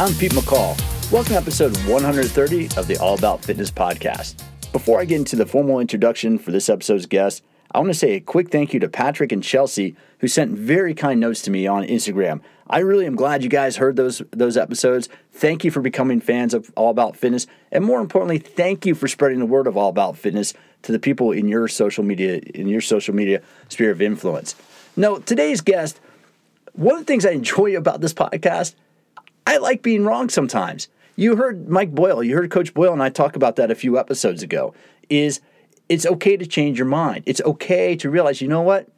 I'm Pete McCall. Welcome to episode 130 of the All About Fitness podcast. Before I get into the formal introduction for this episode's guest, I want to say a quick thank you to Patrick and Chelsea, who sent very kind notes to me on Instagram. I really am glad you guys heard those those episodes. Thank you for becoming fans of All About Fitness, and more importantly, thank you for spreading the word of All About Fitness to the people in your social media in your social media sphere of influence. Now, today's guest, one of the things I enjoy about this podcast, I like being wrong sometimes. You heard Mike Boyle, you heard Coach Boyle and I talk about that a few episodes ago. Is it's okay to change your mind. It's okay to realize, you know what?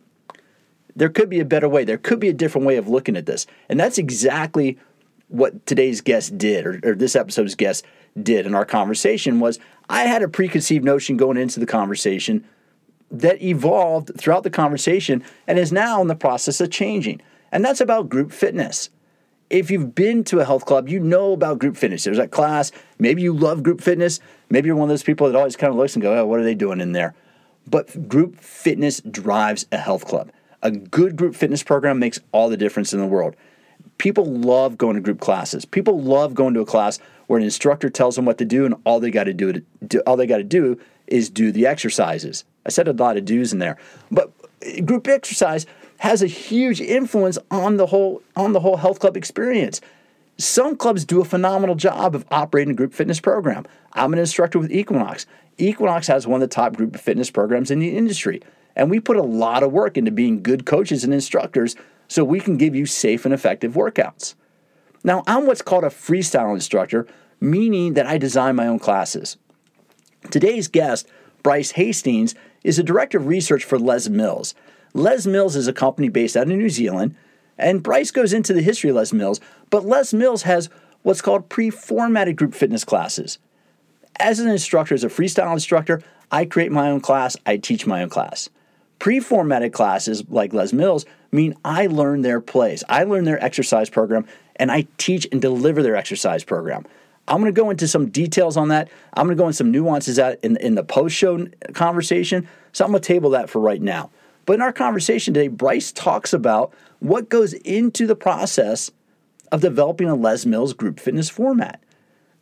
There could be a better way. There could be a different way of looking at this. And that's exactly what today's guest did, or, or this episode's guest did in our conversation was I had a preconceived notion going into the conversation that evolved throughout the conversation and is now in the process of changing. And that's about group fitness if you've been to a health club, you know about group fitness. There's that class. Maybe you love group fitness. Maybe you're one of those people that always kind of looks and go, oh, what are they doing in there? But group fitness drives a health club. A good group fitness program makes all the difference in the world. People love going to group classes. People love going to a class where an instructor tells them what to do, and all they got to do, all they got to do is do the exercises. I said a lot of do's in there, but uh, group exercise has a huge influence on the whole on the whole health club experience. Some clubs do a phenomenal job of operating a group fitness program. I'm an instructor with Equinox. Equinox has one of the top group fitness programs in the industry. And we put a lot of work into being good coaches and instructors so we can give you safe and effective workouts. Now, I'm what's called a freestyle instructor, meaning that I design my own classes. Today's guest, Bryce Hastings, is a director of research for Les Mills. Les Mills is a company based out of New Zealand, and Bryce goes into the history of Les Mills, but Les Mills has what's called pre formatted group fitness classes. As an instructor, as a freestyle instructor, I create my own class, I teach my own class. Pre formatted classes like Les Mills mean I learn their plays, I learn their exercise program, and I teach and deliver their exercise program. I'm going to go into some details on that. I'm going to go into some nuances in, in the post show conversation. So I'm going to table that for right now. But in our conversation today, Bryce talks about what goes into the process of developing a Les Mills group fitness format.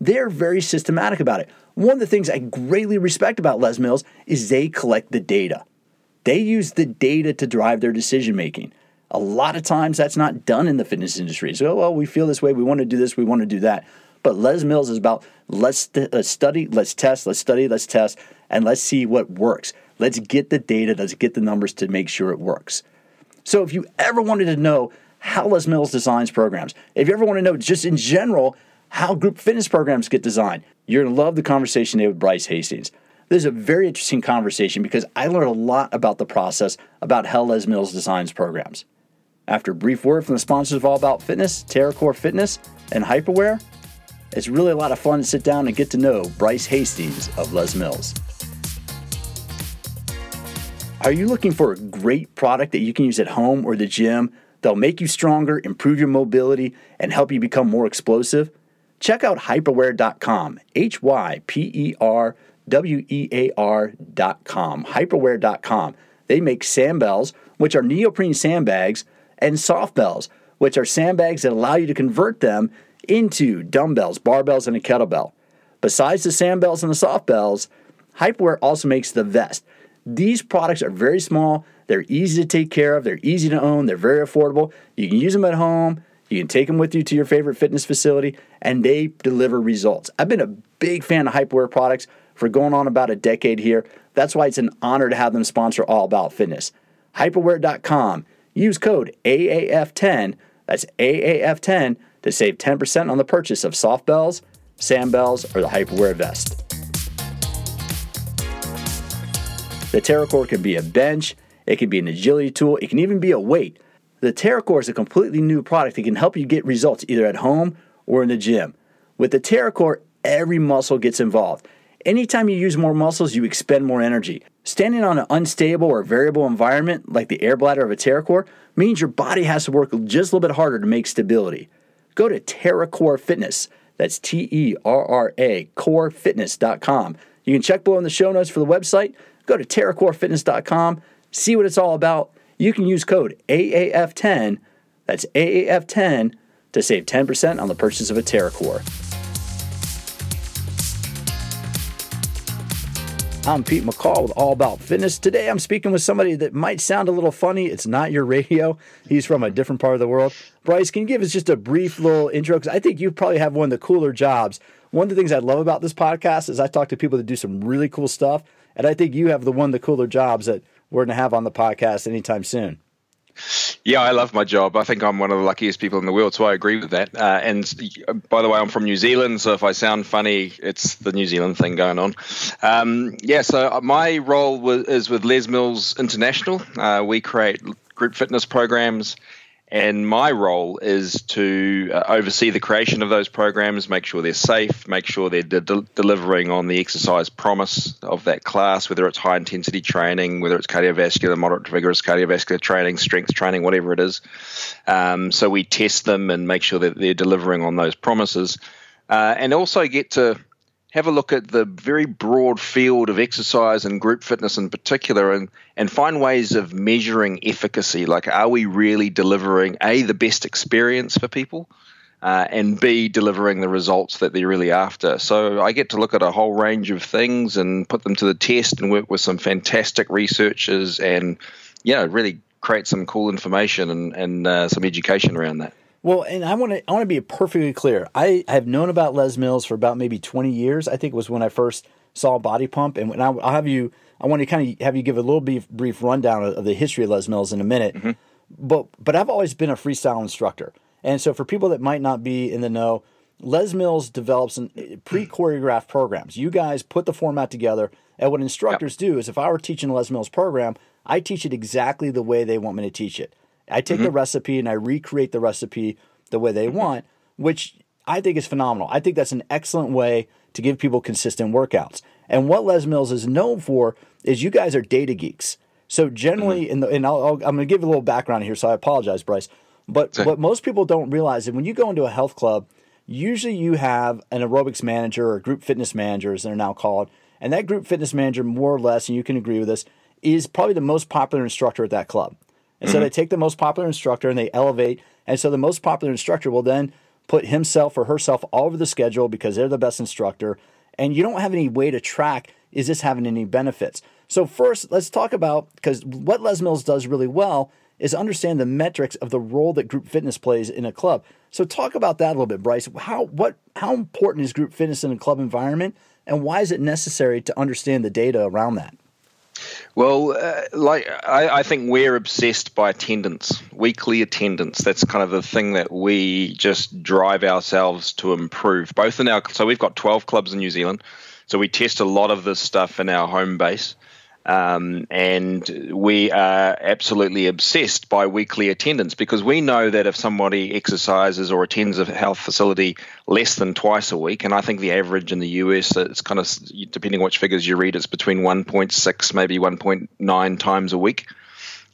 They're very systematic about it. One of the things I greatly respect about Les Mills is they collect the data. They use the data to drive their decision making. A lot of times that's not done in the fitness industry. So, oh, well, we feel this way, we want to do this, we want to do that. But Les Mills is about let's, st- let's study, let's test, let's study, let's test, and let's see what works. Let's get the data, let's get the numbers to make sure it works. So if you ever wanted to know how Les Mills designs programs, if you ever want to know just in general how group fitness programs get designed, you're going to love the conversation today with Bryce Hastings. This is a very interesting conversation because I learned a lot about the process about how Les Mills designs programs. After a brief word from the sponsors of All About Fitness, TerraCore Fitness, and Hyperwear, it's really a lot of fun to sit down and get to know Bryce Hastings of Les Mills. Are you looking for a great product that you can use at home or the gym that'll make you stronger, improve your mobility, and help you become more explosive? Check out hyperwear.com, H Y P E R W E A R.com, hyperwear.com. They make sandbells, which are neoprene sandbags, and softbells, which are sandbags that allow you to convert them into dumbbells, barbells, and a kettlebell. Besides the sandbells and the softbells, Hyperwear also makes the vest. These products are very small, they're easy to take care of, they're easy to own, they're very affordable. You can use them at home, you can take them with you to your favorite fitness facility, and they deliver results. I've been a big fan of Hyperwear products for going on about a decade here. That's why it's an honor to have them sponsor All About Fitness. Hyperwear.com. Use code AAF10, that's AAF10, to save 10% on the purchase of soft bells, sand bells, or the Hyperwear vest. The TerraCore can be a bench, it can be an agility tool, it can even be a weight. The TerraCore is a completely new product that can help you get results either at home or in the gym. With the TerraCore, every muscle gets involved. Anytime you use more muscles, you expend more energy. Standing on an unstable or variable environment like the air bladder of a TerraCore means your body has to work just a little bit harder to make stability. Go to TerraCore Fitness. That's T E R R A, corefitness.com. You can check below in the show notes for the website Go to TerraCoreFitness.com, see what it's all about. You can use code AAF10, that's AAF10, to save 10% on the purchase of a TerraCore. I'm Pete McCall with All About Fitness. Today I'm speaking with somebody that might sound a little funny. It's not your radio. He's from a different part of the world. Bryce, can you give us just a brief little intro? Because I think you probably have one of the cooler jobs. One of the things I love about this podcast is I talk to people that do some really cool stuff. And I think you have the one of the cooler jobs that we're going to have on the podcast anytime soon. Yeah, I love my job. I think I'm one of the luckiest people in the world, so I agree with that. Uh, and by the way, I'm from New Zealand, so if I sound funny, it's the New Zealand thing going on. Um, yeah, so my role is with Les Mills International. Uh, we create group fitness programs and my role is to uh, oversee the creation of those programs, make sure they're safe, make sure they're de- delivering on the exercise promise of that class, whether it's high intensity training, whether it's cardiovascular, moderate to vigorous cardiovascular training, strength training, whatever it is. Um, so we test them and make sure that they're delivering on those promises. Uh, and also get to have a look at the very broad field of exercise and group fitness in particular and, and find ways of measuring efficacy. Like, are we really delivering A, the best experience for people, uh, and B, delivering the results that they're really after? So, I get to look at a whole range of things and put them to the test and work with some fantastic researchers and, you know, really create some cool information and, and uh, some education around that. Well, and I want to I want to be perfectly clear. I have known about Les Mills for about maybe 20 years. I think it was when I first saw Body Pump, and when I, will have you, I want to kind of have you give a little brief, brief rundown of, the history of Les Mills in a minute. Mm-hmm. But but I've always been a freestyle instructor, and so for people that might not be in the know, Les Mills develops pre choreographed programs. You guys put the format together, and what instructors yep. do is if I were teaching a Les Mills program, I teach it exactly the way they want me to teach it. I take mm-hmm. the recipe and I recreate the recipe the way they mm-hmm. want, which I think is phenomenal. I think that's an excellent way to give people consistent workouts. And what Les Mills is known for is you guys are data geeks. So generally, mm-hmm. in the and I'll, I'll, I'm going to give a little background here. So I apologize, Bryce. But what most people don't realize is when you go into a health club, usually you have an aerobics manager or group fitness manager, as they're now called, and that group fitness manager, more or less, and you can agree with this, is probably the most popular instructor at that club. And mm-hmm. so they take the most popular instructor and they elevate. And so the most popular instructor will then put himself or herself all over the schedule because they're the best instructor. And you don't have any way to track is this having any benefits. So first, let's talk about because what Les Mills does really well is understand the metrics of the role that group fitness plays in a club. So talk about that a little bit, Bryce. How what how important is group fitness in a club environment, and why is it necessary to understand the data around that? Well, uh, like I, I, think we're obsessed by attendance, weekly attendance. That's kind of the thing that we just drive ourselves to improve. Both in our so we've got twelve clubs in New Zealand, so we test a lot of this stuff in our home base. Um, and we are absolutely obsessed by weekly attendance because we know that if somebody exercises or attends a health facility less than twice a week, and I think the average in the US, it's kind of depending on which figures you read, it's between 1.6, maybe 1.9 times a week.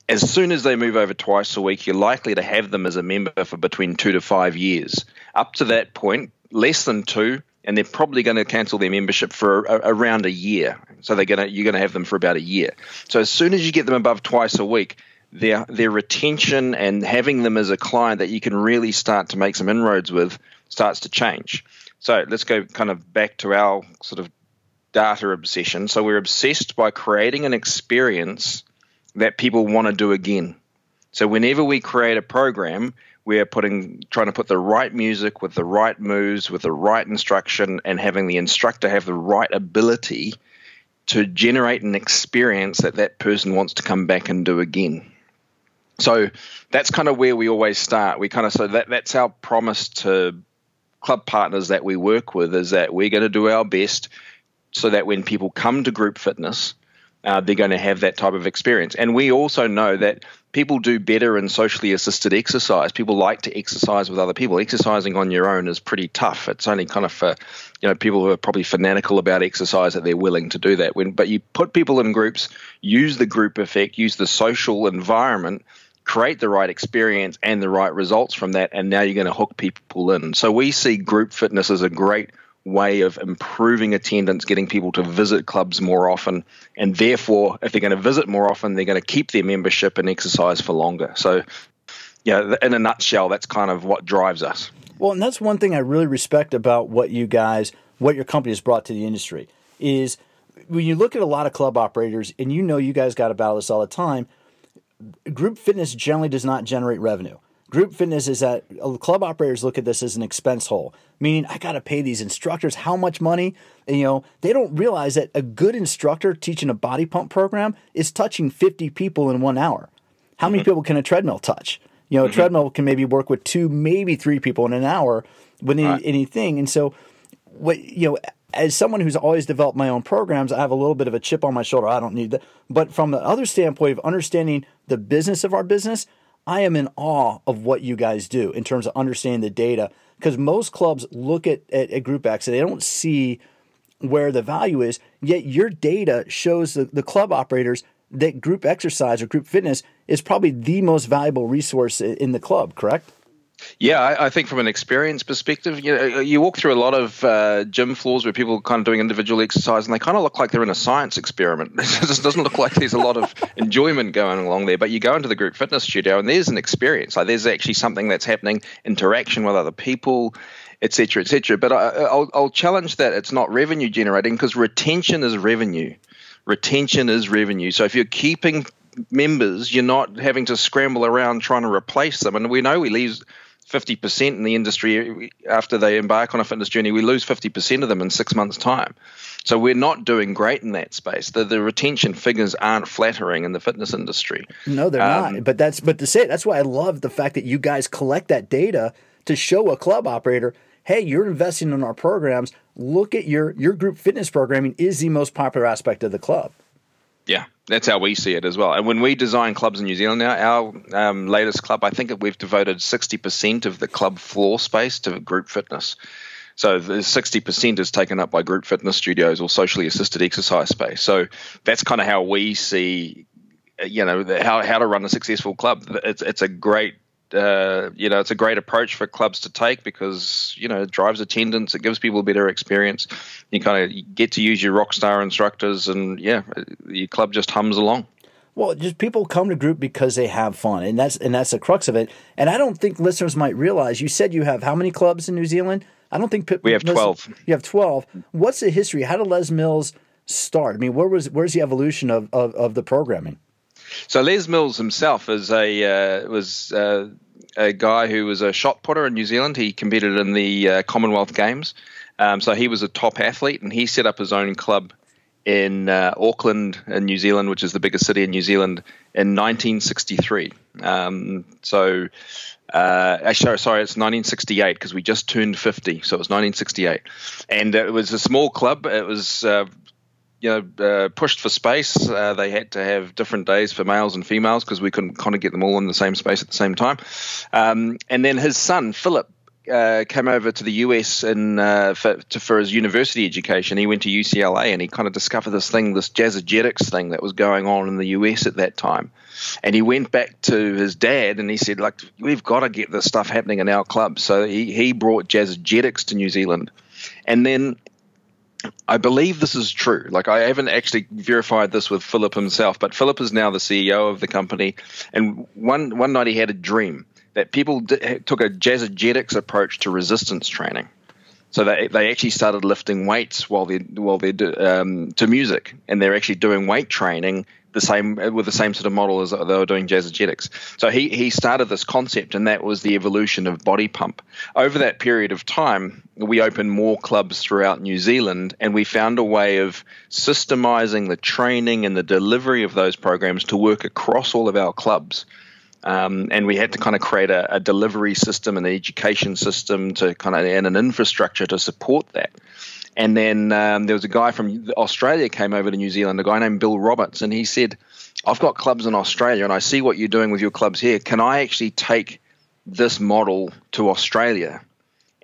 As soon as they move over twice a week, you're likely to have them as a member for between two to five years. Up to that point, less than two, and they're probably going to cancel their membership for a, around a year. So they're going to you're going to have them for about a year. So as soon as you get them above twice a week, their their retention and having them as a client that you can really start to make some inroads with starts to change. So let's go kind of back to our sort of data obsession. So we're obsessed by creating an experience that people want to do again. So whenever we create a program, we're putting trying to put the right music with the right moves with the right instruction and having the instructor have the right ability to generate an experience that that person wants to come back and do again. So that's kind of where we always start. We kind of so that that's our promise to club partners that we work with is that we're going to do our best so that when people come to group fitness uh, they're going to have that type of experience. And we also know that people do better in socially assisted exercise. People like to exercise with other people. Exercising on your own is pretty tough. It's only kind of for you know people who are probably fanatical about exercise that they're willing to do that. When but you put people in groups, use the group effect, use the social environment create the right experience and the right results from that and now you're going to hook people in so we see group fitness as a great way of improving attendance, getting people to visit clubs more often, and therefore, if they're going to visit more often, they're going to keep their membership and exercise for longer. So, yeah, in a nutshell, that's kind of what drives us. Well, and that's one thing I really respect about what you guys, what your company has brought to the industry is when you look at a lot of club operators, and you know you guys got to battle this all the time. Group fitness generally does not generate revenue. Group fitness is that uh, club operators look at this as an expense hole, meaning I got to pay these instructors how much money. And, you know, they don't realize that a good instructor teaching a body pump program is touching 50 people in one hour. How many mm-hmm. people can a treadmill touch? You know, a mm-hmm. treadmill can maybe work with two, maybe three people in an hour with any, right. anything. And so, what you know, as someone who's always developed my own programs, I have a little bit of a chip on my shoulder. I don't need that. But from the other standpoint of understanding the business of our business, I am in awe of what you guys do in terms of understanding the data. Because most clubs look at, at, at Group X and they don't see where the value is, yet your data shows the, the club operators that group exercise or group fitness is probably the most valuable resource in the club, correct? Yeah, I, I, think from an experience perspective, you know, you walk through a lot of uh, gym floors where people are kind of doing individual exercise, and they kind of look like they're in a science experiment. it just doesn't look like there's a lot of enjoyment going along there. But you go into the group fitness studio, and there's an experience. Like there's actually something that's happening, interaction with other people, etc., etc. But I, will I'll challenge that it's not revenue generating because retention is revenue. Retention is revenue. So if you're keeping members, you're not having to scramble around trying to replace them. And we know we lose 50% in the industry after they embark on a fitness journey, we lose 50% of them in six months' time. So we're not doing great in that space. The, the retention figures aren't flattering in the fitness industry. No, they're um, not. But that's but to say that's why I love the fact that you guys collect that data to show a club operator, hey, you're investing in our programs. Look at your your group fitness programming is the most popular aspect of the club. Yeah, that's how we see it as well. And when we design clubs in New Zealand now, our um, latest club, I think we've devoted 60% of the club floor space to group fitness. So the 60% is taken up by group fitness studios or socially assisted exercise space. So that's kind of how we see, you know, how, how to run a successful club. It's, it's a great uh, you know, it's a great approach for clubs to take because you know it drives attendance, it gives people a better experience. You kind of get to use your rock star instructors, and yeah, your club just hums along. Well, just people come to group because they have fun, and that's and that's the crux of it. And I don't think listeners might realize. You said you have how many clubs in New Zealand? I don't think we have twelve. You have twelve. What's the history? How did Les Mills start? I mean, where was where's the evolution of, of, of the programming? So Les Mills himself is a uh, was uh, a guy who was a shot putter in New Zealand. He competed in the uh, Commonwealth Games, um, so he was a top athlete, and he set up his own club in uh, Auckland, in New Zealand, which is the biggest city in New Zealand, in 1963. Um, so. Uh, actually, sorry, it's 1968 because we just turned 50, so it was 1968, and it was a small club. It was uh, you know, uh, pushed for space. Uh, they had to have different days for males and females because we couldn't kind of get them all in the same space at the same time. Um, and then his son Philip uh, came over to the US in, uh, for, to, for, his university education. He went to UCLA and he kind of discovered this thing, this jazzergetics thing that was going on in the US at that time. And he went back to his dad and he said, like, we've got to get this stuff happening in our club. So he, he brought jazzergetics to New Zealand. And then I believe this is true. Like I haven't actually verified this with Philip himself, but Philip is now the CEO of the company. And one one night he had a dream that people took a jazzergetics approach to resistance training. So they, they actually started lifting weights while they while they um, to music, and they're actually doing weight training the same with the same sort of model as they were doing jazzergetics. So he he started this concept, and that was the evolution of body pump. Over that period of time, we opened more clubs throughout New Zealand, and we found a way of systemizing the training and the delivery of those programs to work across all of our clubs. Um, and we had to kind of create a, a delivery system, an education system to kind of and an infrastructure to support that. And then um, there was a guy from Australia came over to New Zealand, a guy named Bill Roberts, and he said, "I've got clubs in Australia, and I see what you're doing with your clubs here. Can I actually take this model to Australia?"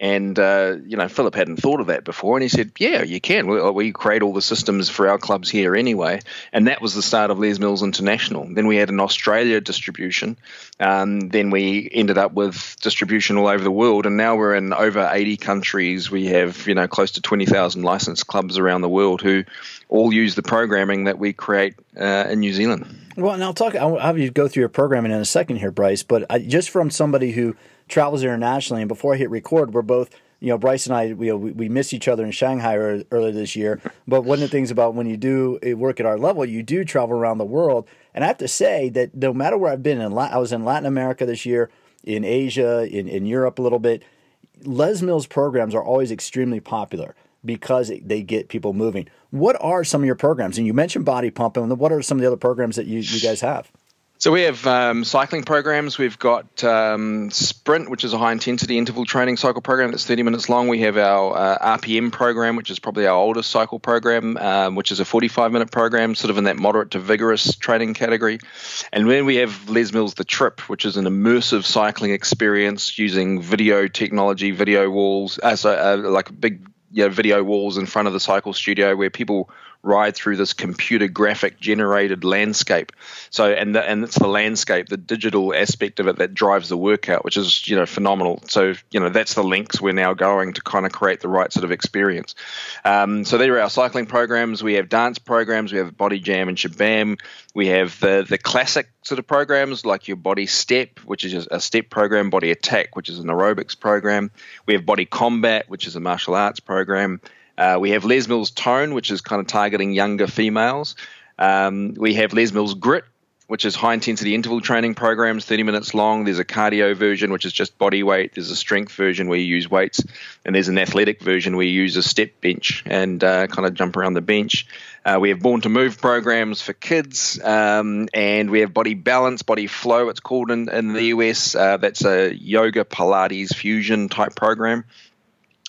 And uh, you know, Philip hadn't thought of that before, and he said, "Yeah, you can. We, we, create all the systems for our clubs here anyway." And that was the start of Les Mills International. Then we had an Australia distribution. Um, then we ended up with distribution all over the world, and now we're in over 80 countries. We have you know close to 20,000 licensed clubs around the world who all use the programming that we create uh, in New Zealand. Well, and I'll talk. I'll have you go through your programming in a second here, Bryce. But I, just from somebody who travels internationally. And before I hit record, we're both, you know, Bryce and I, we, we, missed each other in Shanghai earlier this year. But one of the things about when you do eh, work at our level, you do travel around the world. And I have to say that no matter where I've been, in I was in Latin America this year, in Asia, in, in Europe a little bit. Les Mills programs are always extremely popular because they get people moving. What are some of your programs? And you mentioned body pump, and what are some of the other programs that you, you guys have? So we have um, cycling programs. We've got um, Sprint, which is a high intensity interval training cycle program that's 30 minutes long. We have our uh, RPM program, which is probably our oldest cycle program, um, which is a 45 minute program, sort of in that moderate to vigorous training category. And then we have Les Mills The Trip, which is an immersive cycling experience using video technology, video walls, uh, so, uh, like big you know, video walls in front of the cycle studio where people ride through this computer graphic generated landscape. So and the, and it's the landscape, the digital aspect of it that drives the workout, which is you know phenomenal. So you know that's the links we're now going to kind of create the right sort of experience. Um, so there are our cycling programs. We have dance programs. We have Body Jam and Sh'Bam. We have the the classic sort of programs like your Body Step, which is a step program, Body Attack, which is an aerobics program. We have Body Combat, which is a martial arts program. Uh, we have Les Mills Tone, which is kind of targeting younger females. Um, we have Les Mills Grit, which is high intensity interval training programs, 30 minutes long. There's a cardio version, which is just body weight. There's a strength version where you use weights. And there's an athletic version where you use a step bench and uh, kind of jump around the bench. Uh, we have Born to Move programs for kids. Um, and we have Body Balance, Body Flow, it's called in, in the US. Uh, that's a yoga, Pilates, fusion type program.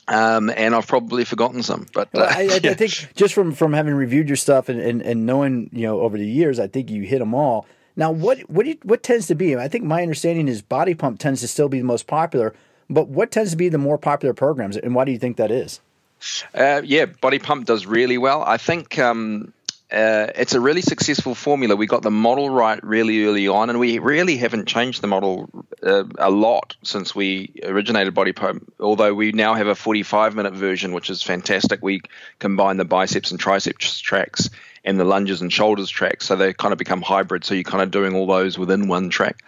Um, and I've probably forgotten some, but uh, I, I, yeah. I, think just from from having reviewed your stuff and, and, and knowing you know over the years, I think you hit them all. Now, what what you, what tends to be? I think my understanding is Body Pump tends to still be the most popular, but what tends to be the more popular programs, and why do you think that is? Uh, yeah, Body Pump does really well. I think um, uh, it's a really successful formula. We got the model right really early on, and we really haven't changed the model uh, a lot since we originated Body Pump. Although we now have a 45 minute version, which is fantastic. We combine the biceps and triceps tracks and the lunges and shoulders tracks, so they kind of become hybrid. So you're kind of doing all those within one track,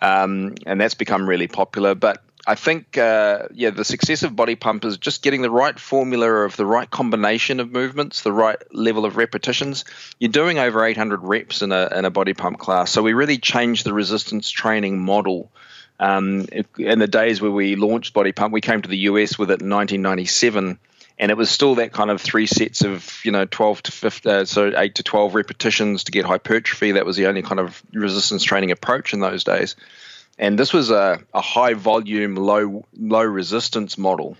um, and that's become really popular. But I think, uh, yeah, the success of body pump is just getting the right formula of the right combination of movements, the right level of repetitions. You're doing over 800 reps in a, in a body pump class. So we really changed the resistance training model. Um, in the days where we launched body pump, we came to the US with it in 1997 and it was still that kind of three sets of you know 12 to 15 uh, so 8 to 12 repetitions to get hypertrophy that was the only kind of resistance training approach in those days and this was a, a high volume, low low resistance model.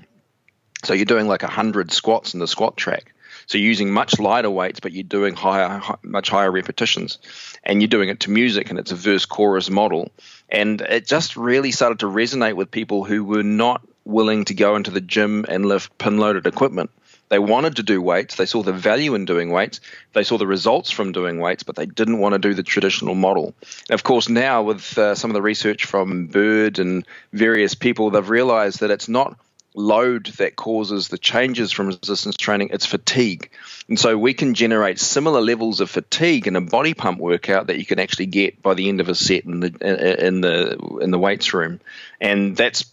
So you're doing like 100 squats in the squat track. So you're using much lighter weights, but you're doing higher, much higher repetitions, and you're doing it to music, and it's a verse chorus model, and it just really started to resonate with people who were not willing to go into the gym and lift pin loaded equipment. They wanted to do weights. They saw the value in doing weights. They saw the results from doing weights, but they didn't want to do the traditional model. And of course, now with uh, some of the research from Burd and various people, they've realized that it's not load that causes the changes from resistance training it's fatigue and so we can generate similar levels of fatigue in a body pump workout that you can actually get by the end of a set in the in the in the weights room and that's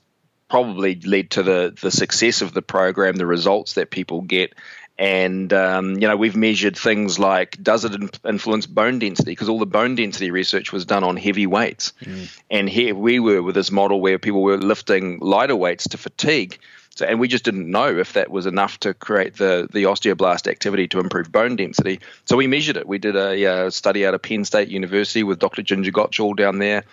probably led to the the success of the program, the results that people get. And um, you know we've measured things like does it influence bone density because all the bone density research was done on heavy weights, mm. and here we were with this model where people were lifting lighter weights to fatigue, so, and we just didn't know if that was enough to create the the osteoblast activity to improve bone density. So we measured it. We did a, a uh, study out of Penn State University with Dr. Ginger Gottschall down there,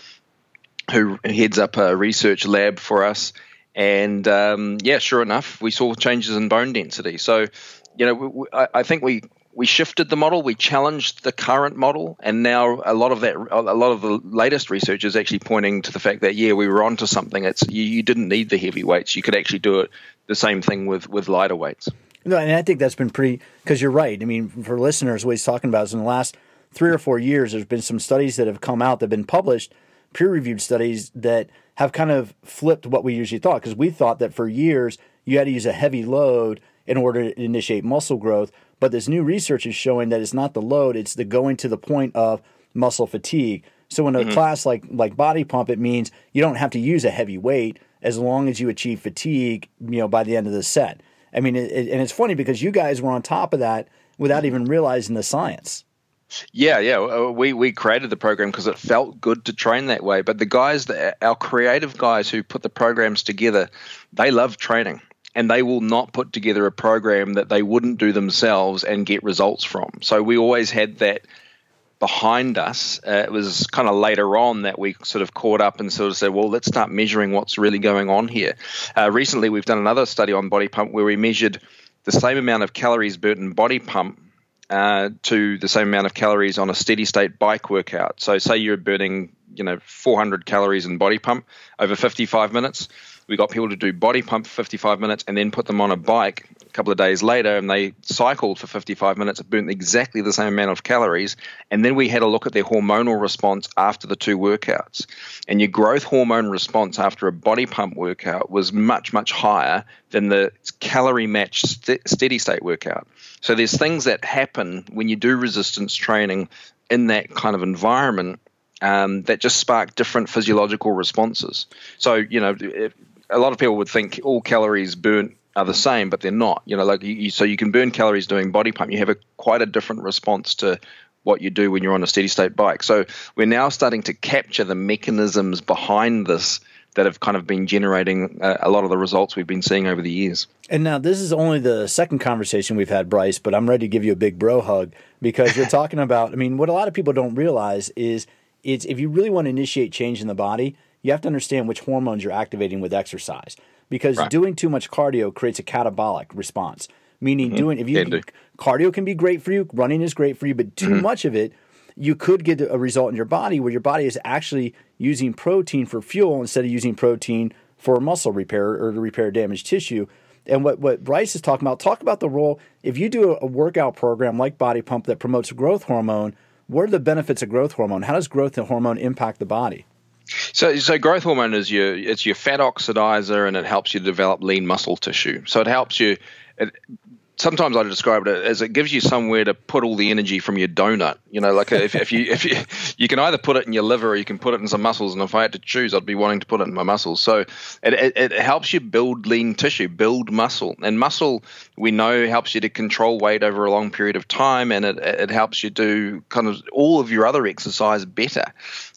who heads up a research lab for us. And um, yeah, sure enough, we saw changes in bone density. So, you know, I, I think we we shifted the model, we challenged the current model, and now a lot of that, a lot of the latest research is actually pointing to the fact that yeah, we were onto something. It's you, you didn't need the heavy weights; you could actually do it the same thing with with lighter weights. No, and I think that's been pretty because you're right. I mean, for listeners, what he's talking about is in the last three or four years, there's been some studies that have come out that have been published, peer reviewed studies that have kind of flipped what we usually thought because we thought that for years you had to use a heavy load in order to initiate muscle growth. But this new research is showing that it's not the load, it's the going to the point of muscle fatigue. So in a mm-hmm. class like like body pump, it means you don't have to use a heavy weight as long as you achieve fatigue, you know, by the end of the set. I mean, it, it, and it's funny because you guys were on top of that without even realizing the science. Yeah, yeah. Uh, we we created the program because it felt good to train that way. But the guys, that, our creative guys who put the programs together, they love training and they will not put together a program that they wouldn't do themselves and get results from. So we always had that behind us. Uh, it was kind of later on that we sort of caught up and sort of said, well, let's start measuring what's really going on here. Uh, recently, we've done another study on body pump where we measured the same amount of calories burnt in body pump uh, to the same amount of calories on a steady state bike workout. So, say you're burning, you know, 400 calories in body pump over 55 minutes we got people to do body pump for 55 minutes and then put them on a bike couple of days later and they cycled for 55 minutes, burnt exactly the same amount of calories. And then we had a look at their hormonal response after the two workouts. And your growth hormone response after a body pump workout was much, much higher than the calorie matched st- steady state workout. So there's things that happen when you do resistance training in that kind of environment um, that just spark different physiological responses. So, you know, a lot of people would think all calories burnt are the same, but they're not. You know, like you, so you can burn calories doing body pump. You have a quite a different response to what you do when you're on a steady state bike. So we're now starting to capture the mechanisms behind this that have kind of been generating a, a, lot of the results we've been seeing over the years. And now this is only the second conversation we've had, Bryce, but I'm ready to give you a big bro hug because you're talking about. I mean, what a lot of people don't realize is it's if you really want to initiate change in the body, you have to understand which hormones you're activating with exercise because right. doing too much cardio creates a catabolic response. Meaning, mm-hmm. doing if you can cardio can be great for you, running is great for you, but too mm-hmm. much of it, you could get a result in your body where your body is actually using protein for fuel instead of using protein for muscle repair or to repair damaged tissue. And what, what Bryce is talking about, talk about the role. If you do a, a workout program like Body Pump that promotes growth hormone, what are the benefits of growth hormone? How does growth hormone impact the body? So, so growth hormone is your it's your fat oxidizer, and it helps you develop lean muscle tissue. So it helps you. It, sometimes I describe it as it gives you somewhere to put all the energy from your donut. You know, like if, if you if you you can either put it in your liver or you can put it in some muscles. And if I had to choose, I'd be wanting to put it in my muscles. So it, it, it helps you build lean tissue, build muscle, and muscle we know helps you to control weight over a long period of time, and it it helps you do kind of all of your other exercise better.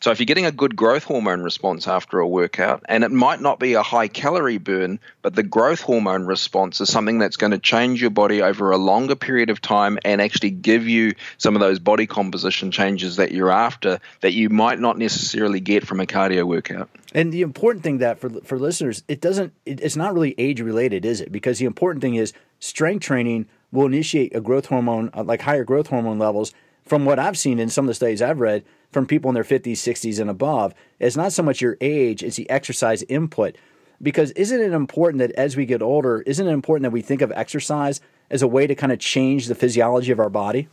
So if you're getting a good growth hormone response after a workout, and it might not be a high calorie burn, but the growth hormone response is something that's going to change your body over a longer period of time and actually give you some of those body composition changes that you're after that you might not necessarily get from a cardio workout. And the important thing that for for listeners, it doesn't it, it's not really age related, is it? Because the important thing is strength training will initiate a growth hormone uh, like higher growth hormone levels from what I've seen in some of the studies I've read from people in their 50s, 60s, and above, it's not so much your age, it's the exercise input. Because isn't it important that as we get older, isn't it important that we think of exercise as a way to kind of change the physiology of our body?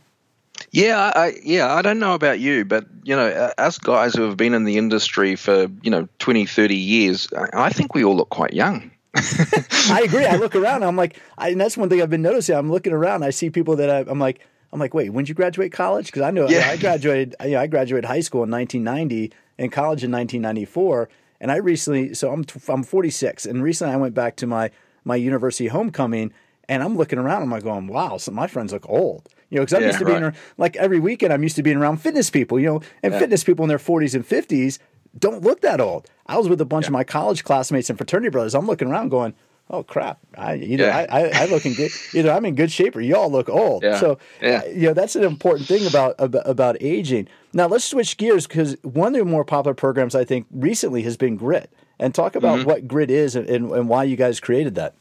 Yeah, I, yeah, I don't know about you, but you know, us guys who have been in the industry for you know 20, 30 years, I think we all look quite young. I agree. I look around, I'm like, I, and that's one thing I've been noticing. I'm looking around, I see people that I, I'm like, I'm like, wait, when did you graduate college? Because I know yeah. I graduated. You know, I graduated high school in 1990 and college in 1994. And I recently, so I'm I'm 46, and recently I went back to my my university homecoming, and I'm looking around. I'm like going, wow, some my friends look old. You know, because I'm yeah, used to right. being like every weekend. I'm used to being around fitness people. You know, and yeah. fitness people in their 40s and 50s don't look that old. I was with a bunch yeah. of my college classmates and fraternity brothers. I'm looking around going, oh crap, I either yeah. I, I, I, look in good, either I'm in good shape or y'all look old. Yeah. So yeah. Uh, you know that's an important thing about about, about aging. Now let's switch gears because one of the more popular programs I think recently has been Grit, and talk about mm-hmm. what Grit is and, and, and why you guys created that.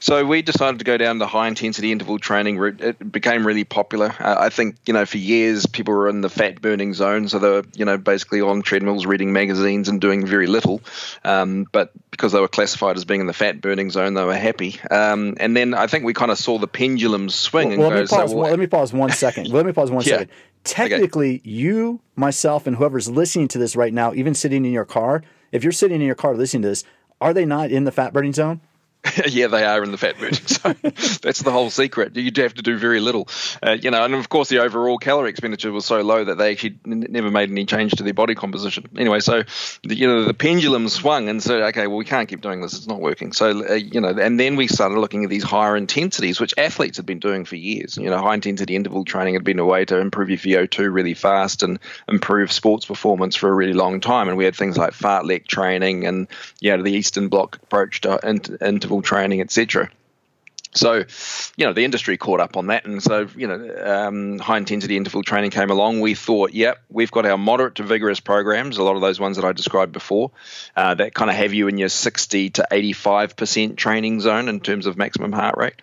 So we decided to go down the high intensity interval training route. It became really popular. Uh, I think you know for years people were in the fat burning zone, so they were you know basically on treadmills, reading magazines, and doing very little. Um, but because they were classified as being in the fat burning zone, they were happy. Um, and then I think we kind of saw the pendulum swing. Well, and let, me pause, so, well, let me pause one second. let me pause one yeah. second. Technically, okay. you, myself, and whoever's listening to this right now, even sitting in your car, if you're sitting in your car listening to this, are they not in the fat burning zone? yeah, they are in the fat burning zone. That's the whole secret. You'd have to do very little, uh, you know. And of course, the overall calorie expenditure was so low that they actually n- never made any change to their body composition. Anyway, so the, you know the pendulum swung and said, okay, well we can't keep doing this. It's not working. So uh, you know, and then we started looking at these higher intensities, which athletes had been doing for years. You know, high intensity interval training had been a way to improve your VO2 really fast and improve sports performance for a really long time. And we had things like fartlek training and you know the Eastern Bloc approach to interval training, etc. So, you know, the industry caught up on that, and so you know, um, high intensity interval training came along. We thought, yep, we've got our moderate to vigorous programs, a lot of those ones that I described before, uh, that kind of have you in your 60 to 85 percent training zone in terms of maximum heart rate.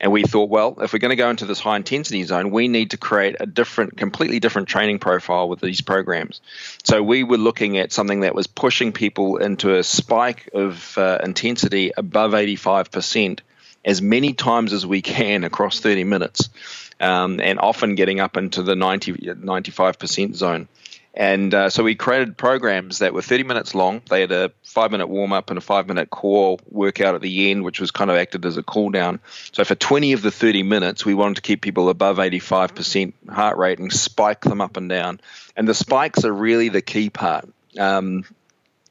And we thought, well, if we're going to go into this high intensity zone, we need to create a different, completely different training profile with these programs. So we were looking at something that was pushing people into a spike of uh, intensity above 85% as many times as we can across 30 minutes, um, and often getting up into the 90, 95% zone. And uh, so we created programs that were 30 minutes long. They had a five minute warm up and a five minute core workout at the end, which was kind of acted as a cool down. So for 20 of the 30 minutes, we wanted to keep people above 85% heart rate and spike them up and down. And the spikes are really the key part um,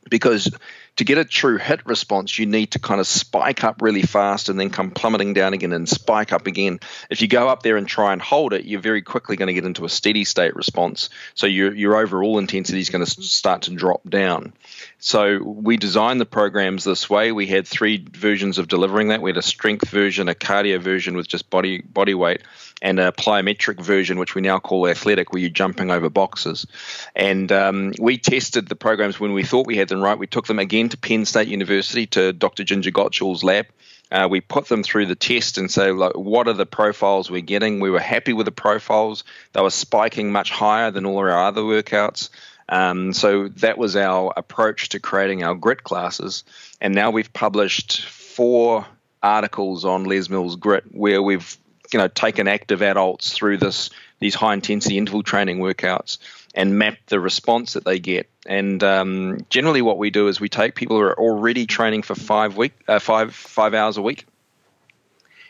because to get a true HIT response, you need to kind of spike up really fast and then come plummeting down again and spike up again. If you go up there and try and hold it, you're very quickly going to get into a steady state response. So your, your overall intensity is going to start to drop down. So we designed the programs this way. We had three versions of delivering that. We had a strength version, a cardio version with just body body weight, and a plyometric version, which we now call athletic, where you're jumping over boxes. And um, we tested the programs when we thought we had them right. We took them again to Penn State University to Dr. Ginger Gottschall's lab. Uh, we put them through the test and say, like, what are the profiles we're getting? We were happy with the profiles. They were spiking much higher than all our other workouts. Um, so that was our approach to creating our grit classes. And now we've published four articles on Les Mills Grit where we've you know taken active adults through this these high intensity interval training workouts and map the response that they get. And um, generally, what we do is we take people who are already training for five week uh, five five hours a week,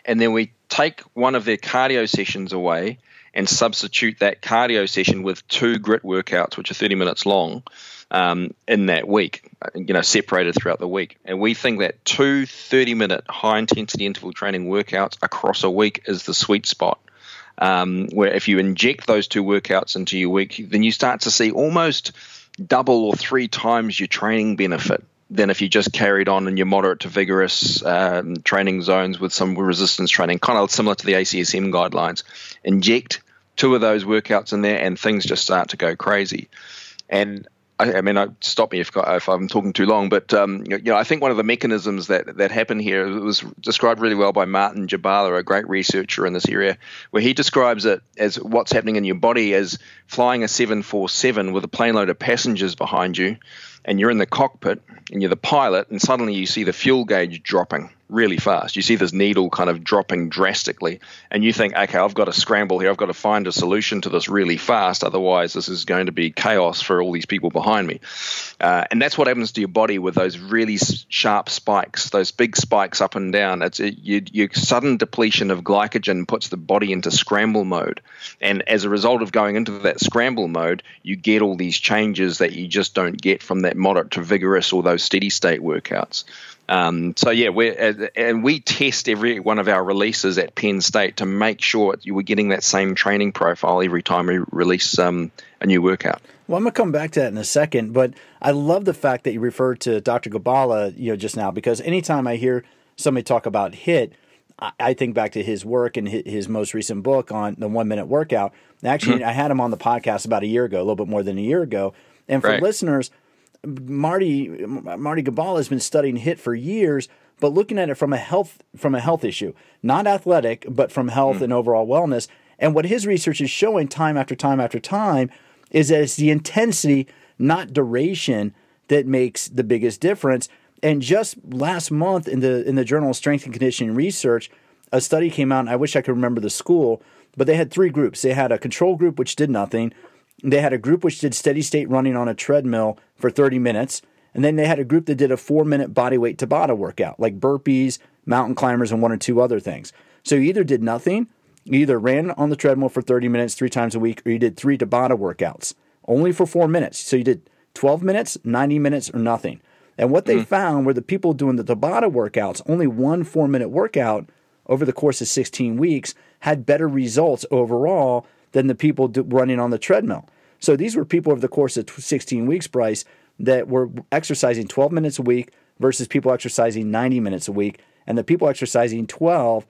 and then we take one of their cardio sessions away and substitute that cardio session with two grit workouts, which are 30 minutes long, um, in that week, you know, separated throughout the week. And we think that two 30 minute high intensity interval training workouts across a week is the sweet spot. Um, where if you inject those two workouts into your week, then you start to see almost double or three times your training benefit than if you just carried on in your moderate to vigorous um, training zones with some resistance training, kind of similar to the ACSM guidelines. Inject two of those workouts in there, and things just start to go crazy. And I, I mean, I, stop me if, if I'm talking too long, but um, you know, I think one of the mechanisms that that happened here was described really well by Martin Gibala, a great researcher in this area, where he describes it as what's happening in your body as flying a 747 with a plane load of passengers behind you, and you're in the cockpit and you're the pilot, and suddenly you see the fuel gauge dropping really fast. You see this needle kind of dropping drastically, and you think, okay, I've got to scramble here. I've got to find a solution to this really fast. Otherwise, this is going to be chaos for all these people behind me. Uh, and that's what happens to your body with those really sharp spikes, those big spikes up and down. It's a, you, your sudden depletion of glycogen puts the body into scramble mode, and as a result of going into that scramble mode, you get all these changes that you just don't get from that moderate to vigorous or those steady state workouts. Um, so yeah, we and we test every one of our releases at Penn State to make sure you were getting that same training profile every time we release um, a new workout. Well, I'm gonna come back to that in a second, but I love the fact that you referred to Dr. Gibala, you know, just now because anytime I hear somebody talk about HIT, I think back to his work and his most recent book on the one minute workout. Actually, mm-hmm. I had him on the podcast about a year ago, a little bit more than a year ago. And for right. listeners, Marty Marty Gibala has been studying HIT for years, but looking at it from a health from a health issue, not athletic, but from health mm. and overall wellness. And what his research is showing time after time after time is that it's the intensity, not duration, that makes the biggest difference. And just last month in the in the journal of Strength and Conditioning Research, a study came out. And I wish I could remember the school, but they had three groups. They had a control group which did nothing. They had a group which did steady state running on a treadmill for 30 minutes. And then they had a group that did a four minute body weight Tabata workout, like burpees, mountain climbers, and one or two other things. So you either did nothing, you either ran on the treadmill for 30 minutes three times a week, or you did three Tabata workouts only for four minutes. So you did 12 minutes, 90 minutes, or nothing. And what they mm. found were the people doing the Tabata workouts, only one four minute workout over the course of 16 weeks, had better results overall than the people running on the treadmill. So these were people over the course of 16 weeks, Bryce, that were exercising 12 minutes a week versus people exercising 90 minutes a week. And the people exercising 12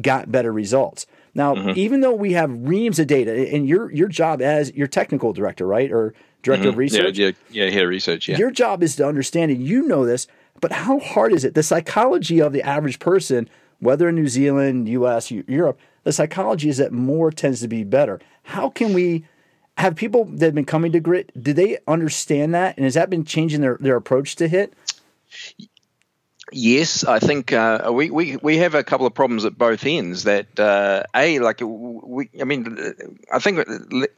got better results. Now, mm-hmm. even though we have reams of data, and your your job as your technical director, right, or director mm-hmm. of research, yeah, yeah, yeah, research, yeah. Your job is to understand it. You know this, but how hard is it? The psychology of the average person, whether in New Zealand, U.S., Europe, the psychology is that more tends to be better. How can we have people that have been coming to grit? Do they understand that, and has that been changing their their approach to HIT? Yes, I think uh, we, we we have a couple of problems at both ends. That uh, a like we, I mean, I think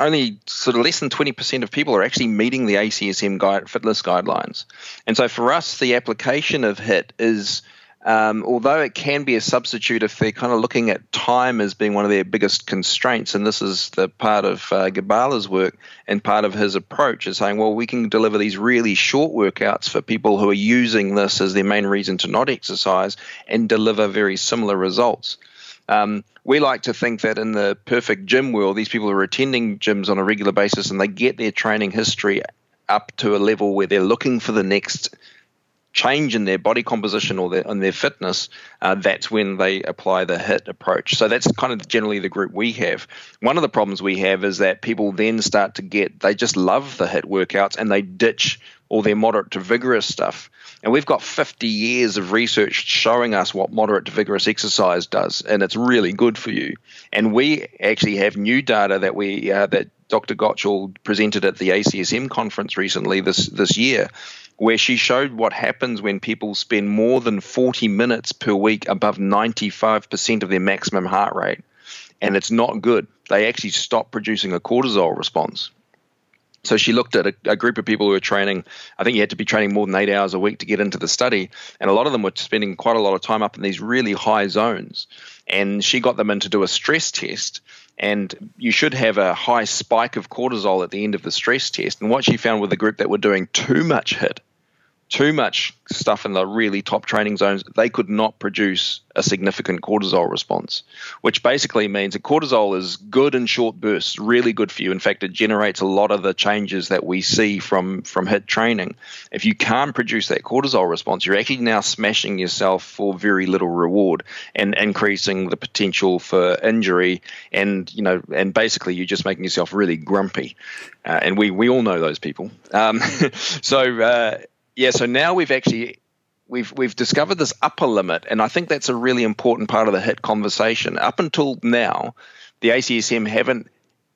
only sort of less than twenty percent of people are actually meeting the ACSM guide, fitness guidelines, and so for us, the application of HIT is um, although it can be a substitute if they're kind of looking at time as being one of their biggest constraints, and this is the part of uh, Gibala's work and part of his approach is saying, well, we can deliver these really short workouts for people who are using this as their main reason to not exercise and deliver very similar results. Um, we like to think that in the perfect gym world, these people are attending gyms on a regular basis and they get their training history up to a level where they're looking for the next change in their body composition or their, in their fitness, uh, that's when they apply the HIT approach. So that's kind of generally the group we have. One of the problems we have is that people then start to get, they just love the HIT workouts and they ditch all their moderate to vigorous stuff. And we've got 50 years of research showing us what moderate to vigorous exercise does, and it's really good for you. And we actually have new data that we uh, that Dr. Gottschall presented at the ACSM conference recently this this year, where she showed what happens when people spend more than 40 minutes per week above 95% of their maximum heart rate. And it's not good. They actually stop producing a cortisol response. So she looked at a, a, group of people who were training. I think you had to be training more than eight hours a week to get into the study, and a lot of them were spending quite a lot of time up in these really high zones. And she got them in to do a stress test, and you should have a high spike of cortisol at the end of the stress test. And what she found with the group that were doing too much HIT too much stuff in the really top training zones, they could not produce a significant cortisol response, which basically means that cortisol is good in short bursts, really good for you. In fact, it generates a lot of the changes that we see from, from HIT training. If you can't produce that cortisol response, you're actually now smashing yourself for very little reward and increasing the potential for injury. And, you know, and basically you're just making yourself really grumpy. Uh, and we, we all know those people. Um, so, uh, yeah, so now we've actually we've we've discovered this upper limit, and I think that's a really important part of the HIT conversation. Up until now, the ACSM haven't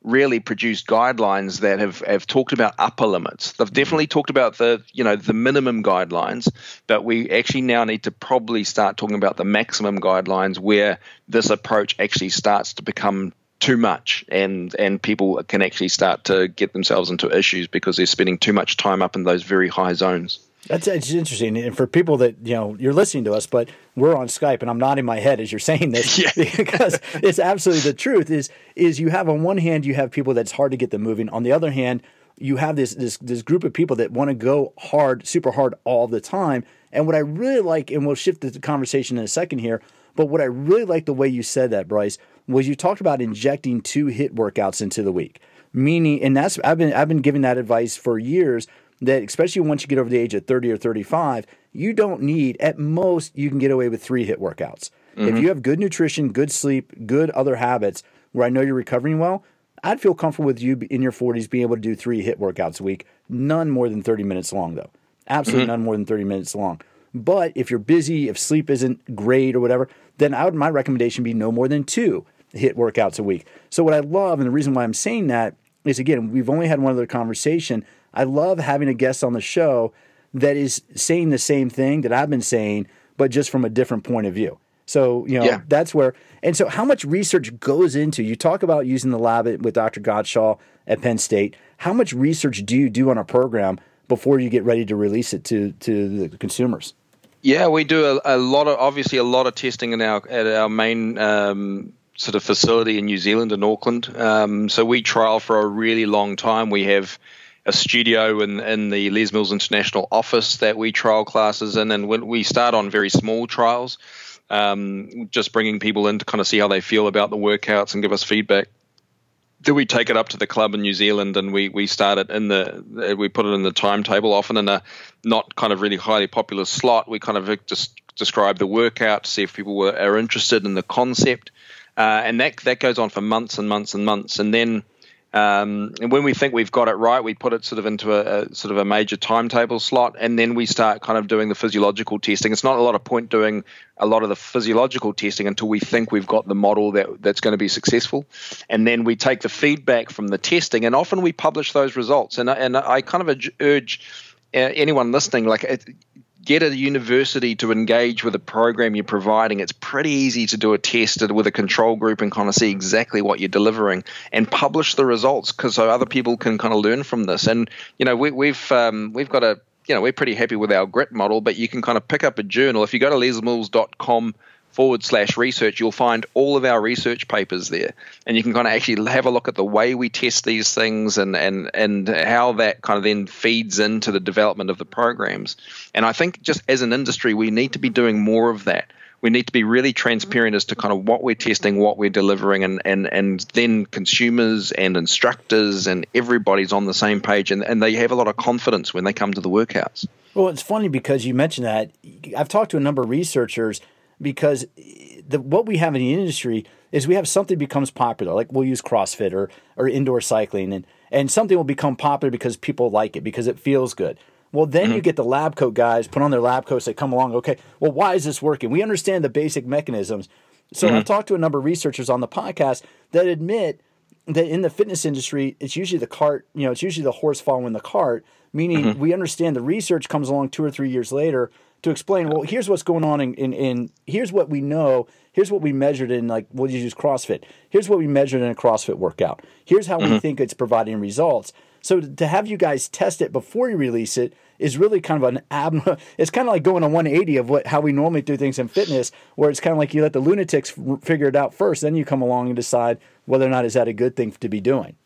really produced guidelines that have, have talked about upper limits. They've definitely talked about the you know the minimum guidelines, but we actually now need to probably start talking about the maximum guidelines where this approach actually starts to become too much and and people can actually start to get themselves into issues because they're spending too much time up in those very high zones. That's it's interesting, and for people that you know, you're listening to us, but we're on Skype, and I'm nodding my head as you're saying this yeah. because it's absolutely the truth. Is is you have on one hand you have people that's hard to get them moving. On the other hand, you have this this this group of people that want to go hard, super hard all the time. And what I really like, and we'll shift the conversation in a second here, but what I really like the way you said that, Bryce, was you talked about injecting two HIT workouts into the week. Meaning, and that's I've been I've been giving that advice for years that especially once you get over the age of 30 or 35, you don't need, at most, you can get away with three HIT workouts. Mm-hmm. If you have good nutrition, good sleep, good other habits where I know you're recovering well, I'd feel comfortable with you in your 40s being able to do three HIT workouts a week, none more than 30 minutes long, though. Absolutely mm-hmm. none more than 30 minutes long. But if you're busy, if sleep isn't great or whatever, then I would my recommendation be no more than two HIT workouts a week. So what I love and the reason why I'm saying that is again, we've only had one other conversation. I love having a guest on the show that is saying the same thing that I've been saying, but just from a different point of view. So, you know, yeah. that's where, and so how much research goes into, you talk about using the lab with Dr. Gottschall at Penn State. How much research do you do on a program before you get ready to release it to, to the consumers? Yeah, we do a, a lot of, obviously a lot of testing in our, at our main um, sort of facility in New Zealand in Auckland. Um, so we trial for a really long time. We have a studio in, in the Les Mills International office that we trial classes in, and when we start on very small trials, um, just bringing people in to kind of see how they feel about the workouts and give us feedback. Then we take it up to the club in New Zealand and we we start it in the we put it in the timetable, often in a not kind of really highly popular slot. We kind of just describe the workout to see if people were, are interested in the concept uh, and that that goes on for months and months and months, and then. Um, and when we think we've got it right, we put it sort of into a, a, sort of a major timetable slot, and then we start kind of doing the physiological testing. It's not a lot of point doing a lot of the physiological testing until we think we've got the model that that's going to be successful, and then we take the feedback from the testing, and often we publish those results. And and I kind of urge uh, anyone listening, like get a university to engage with a program you're providing, it's pretty easy to do a test with a control group and kind of see exactly what you're delivering and publish the results because so other people can kind of learn from this. And you know, we, we've um, we've got a you know we're pretty happy with our grit model, but you can kind of pick up a journal if you go to lesmills.com forward slash research, you'll find all of our research papers there. And you can kind of actually have a look at the way we test these things and, and, and how that kind of then feeds into the development of the programs. And I think just as an industry, we need to be doing more of that. We need to be really transparent as to kind of what we're testing, what we're delivering, and, and, and then consumers and instructors and everybody's on the same page and, and they have a lot of confidence when they come to the workouts. Well, it's funny because you mentioned that. I've talked to a number of researchers – because the, what we have in the industry is we have something becomes popular, like we'll use CrossFit or, or indoor cycling, and, and something will become popular because people like it, because it feels good. Well, then mm-hmm. you get the lab coat guys put on their lab coats, they come along, okay, well, why is this working? We understand the basic mechanisms. So mm-hmm. I've talked to a number of researchers on the podcast that admit that in the fitness industry, it's usually the cart, you know, it's usually the horse following the cart, meaning mm-hmm. we understand the research comes along two or three years later to explain, well, here's what's going on in, in, in, here's what we know, here's what we measured in like we'll just use CrossFit. Here's what we measured in a CrossFit workout. Here's how mm-hmm. we think it's providing results. So to have you guys test it before you release it is really kind of an abnormal. It's kind of like going on 180 of what how we normally do things in fitness, where it's kind of like you let the lunatics figure it out first, then you come along and decide whether or not is that a good thing to be doing.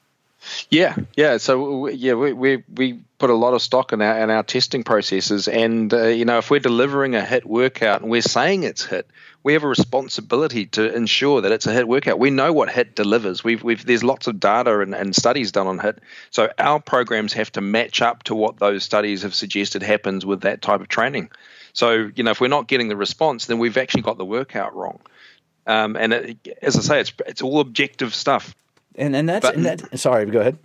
Yeah, yeah. So yeah, we we, we put a lot of stock in our in our testing processes, and uh, you know, if we're delivering a HIT workout and we're saying it's HIT, we have a responsibility to ensure that it's a HIT workout. We know what HIT delivers. We've we've there's lots of data and, and studies done on HIT, so our programs have to match up to what those studies have suggested happens with that type of training. So you know, if we're not getting the response, then we've actually got the workout wrong. Um, and it, as I say, it's it's all objective stuff. And and that's but, and that, sorry, go ahead.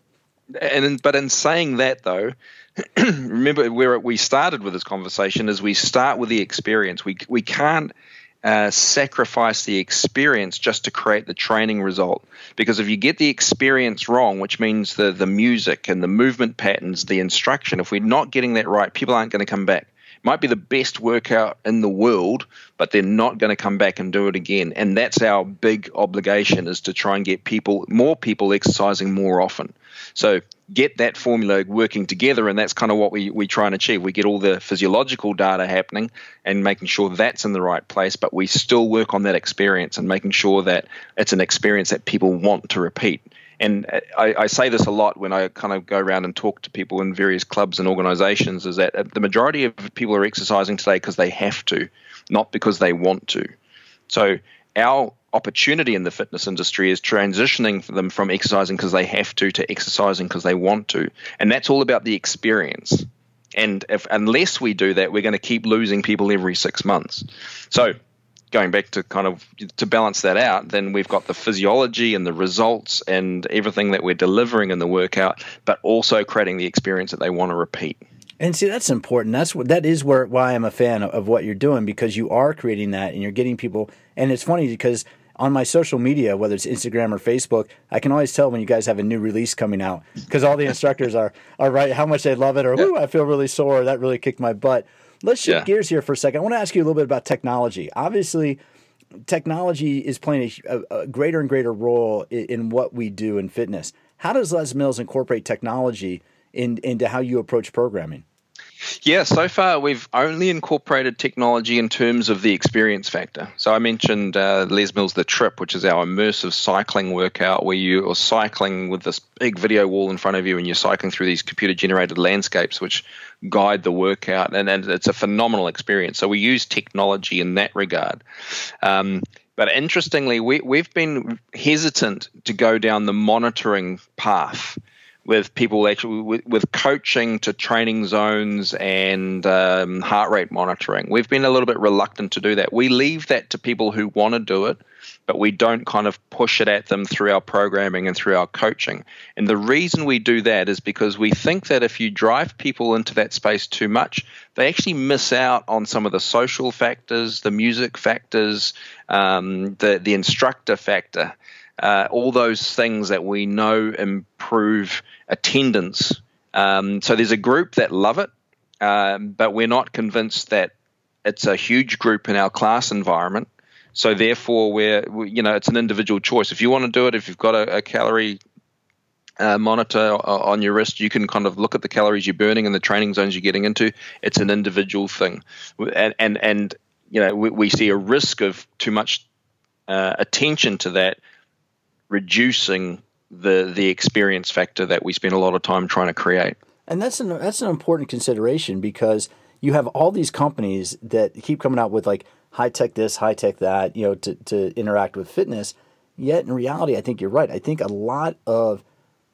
And in, but in saying that though, remember where we started with this conversation is we start with the experience. We we can't uh, sacrifice the experience just to create the training result. Because if you get the experience wrong, which means the the music and the movement patterns, the instruction, if we're not getting that right, people aren't going to come back might be the best workout in the world, but they're not going to come back and do it again. And that's our big obligation is to try and get people, more people exercising more often. So get that formula working together, and that's kind of what we, we try and achieve. We get all the physiological data happening and making sure that's in the right place, but we still work on that experience and making sure that it's an experience that people want to repeat and I, I, say this a lot when I kind of go around and talk to people in various clubs and organizations is that the majority of people are exercising today because they have to, not because they want to. So our opportunity in the fitness industry is transitioning them from exercising because they have to to exercising because they want to. And that's all about the experience. And if unless we do that, we're going to keep losing people every six months. So going back to kind of to balance that out, then we've got the physiology and the results and everything that we're delivering in the workout, but also creating the experience that they want to repeat. And see, that's important. That's what that is where why I'm a fan of, of what you're doing because you are creating that and you're getting people. And it's funny because on my social media, whether it's Instagram or Facebook, I can always tell when you guys have a new release coming out because all the instructors are are right how much they love it or yeah. I feel really sore that really kicked my butt. Let's shift yeah. gears here for a second. I want to ask you a little bit about technology. Obviously, technology is playing a, a greater and greater role in, in, what we do in fitness. How does Les Mills incorporate technology in, into how you approach programming? Yeah, so far we've only incorporated technology in terms of the experience factor. So I mentioned uh, Les Mills The Trip, which is our immersive cycling workout where you are cycling with this big video wall in front of you and you're cycling through these computer generated landscapes which guide the workout. And, and it's a phenomenal experience. So we use technology in that regard. Um, but interestingly, we, we've been hesitant to go down the monitoring path with people actually with, with coaching to training zones and um, heart rate monitoring. We've been a little bit reluctant to do that. We leave that to people who want to do it, but we don't kind of push it at them through our programming and through our coaching. And the reason we do that is because we think that if you drive people into that space too much, they actually miss out on some of the social factors, the music factors, um, the the instructor factor uh, all those things that we know improve attendance. Um, so there's a group that love it, um, but we're not convinced that it's a huge group in our class environment. So therefore, we're we, you know it's an individual choice. If you want to do it, if you've got a, a calorie uh, monitor on your wrist, you can kind of look at the calories you're burning and the training zones you're getting into. It's an individual thing, and and, and you know we, we see a risk of too much uh, attention to that reducing the the experience factor that we spend a lot of time trying to create. And that's an that's an important consideration because you have all these companies that keep coming out with like high tech this, high tech that, you know, to, to interact with fitness. Yet in reality, I think you're right. I think a lot of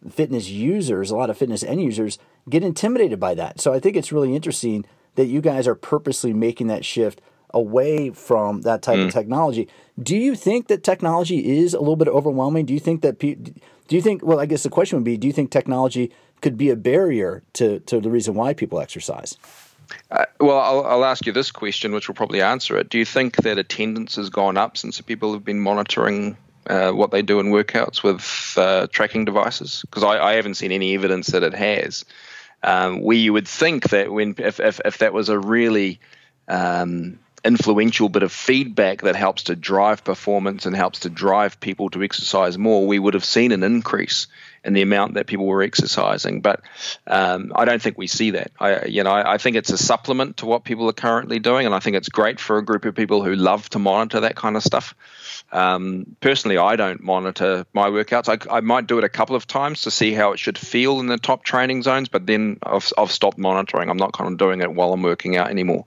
fitness users, a lot of fitness end users get intimidated by that. So I think it's really interesting that you guys are purposely making that shift away from that type mm. of technology. Do you think that technology is a little bit overwhelming? Do you think that pe- do you think well I guess the question would be do you think technology could be a barrier to to the reason why people exercise? Uh, well, I'll, I'll, ask you this question, which will probably answer it. Do you think that attendance has gone up since people have been monitoring uh, what they do in workouts with uh, tracking devices? Because I, I, haven't seen any evidence that it has. Um, we would think that when if, if, if that was a really um, influential bit of feedback that helps to drive performance and helps to drive people to exercise more, we would have seen an increase in the amount that people were exercising. But um, I don't think we see that. I, you know, I, I, think it's a supplement to what people are currently doing, and I think it's great for a group of people who love to monitor that kind of stuff. Um, personally, I don't monitor my workouts. I, I, might do it a couple of times to see how it should feel in the top training zones, but then I've, I've stopped monitoring. I'm not kind of doing it while I'm working out anymore.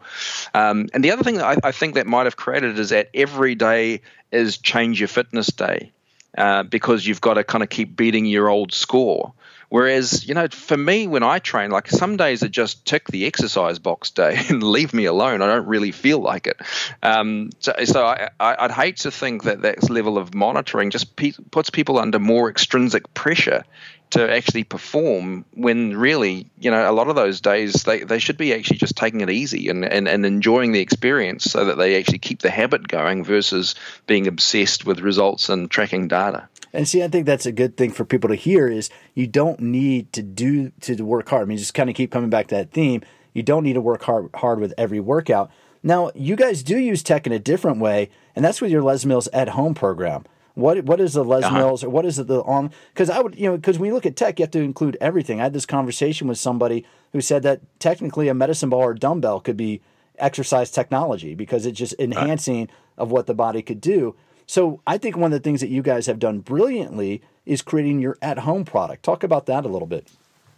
Um, and the other thing that I, I think that might have created is that every day is change your fitness day. Uh, because you've got to kind of keep beating your old score. Whereas, you know, for me, when I train, like some days it just tick the exercise box day and leave me alone. I don't really feel like it. Um, so, so I, would hate to think that that level of monitoring just pe- puts people under more extrinsic pressure to actually perform when really, you know, a lot of those days they, they should be actually just taking it easy and, and, and enjoying the experience so that they actually keep the habit going versus being obsessed with results and tracking data. And see, I think that's a good thing for people to hear is you don't need to do to work hard. I mean, just kind of keep coming back to that theme. You don't need to work hard hard with every workout. Now, you guys do use tech in a different way, and that's with your Les Mills at home program. What what is the Les uh-huh. Mills or what is it the on? Because I would you know because when you look at tech, you have to include everything. I had this conversation with somebody who said that technically a medicine ball or dumbbell could be exercise technology because it's just enhancing right. of what the body could do. So I think one of the things that you guys have done brilliantly is creating your at home product. Talk about that a little bit.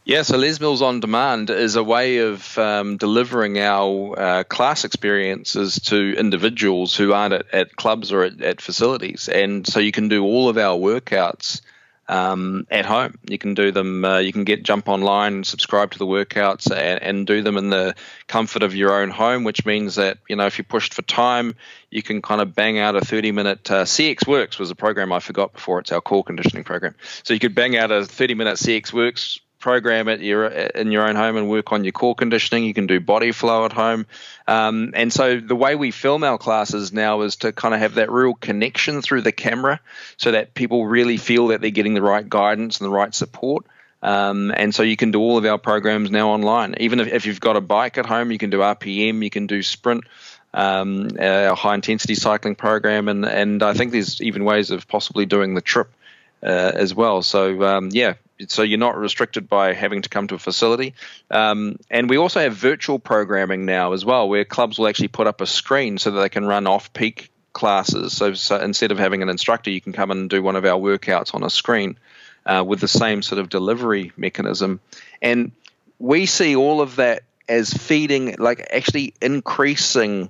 Yeah, so Les Mills on Demand is a way of um, delivering our uh, class experiences to individuals who aren't at, at clubs or at, at, facilities. And so you can do all of our workouts um, at home. You can do them, uh, you can get jump online, subscribe to the workouts, and, and, do them in the comfort of your own home, which means that, you know, if you're pushed for time, you can kind of bang out a 30 minute uh, CXWORX was a program I forgot before. It's our core conditioning program. So you could bang out a 30 minute CXWORX program your in your own home and work on your core conditioning. You can do body flow at home, um, and so the way we film our classes now is to kind of have that real connection through the camera, so that people really feel that they're getting the right guidance and the right support. Um, and so you can do all of our programs now online. Even if, if you've got a bike at home, you can do RPM, you can do sprint, um, a high intensity cycling program, and and I think there's even ways of possibly doing the trip uh, as well. So um, yeah, so you're not restricted by having to come to a facility. Um, and we also have virtual programming now as well, where clubs will actually put up a screen so that they can run off-peak classes. So, so instead of having an instructor, you can come and do one of our workouts on a screen uh, with the same sort of delivery mechanism. And we see all of that as feeding, like actually increasing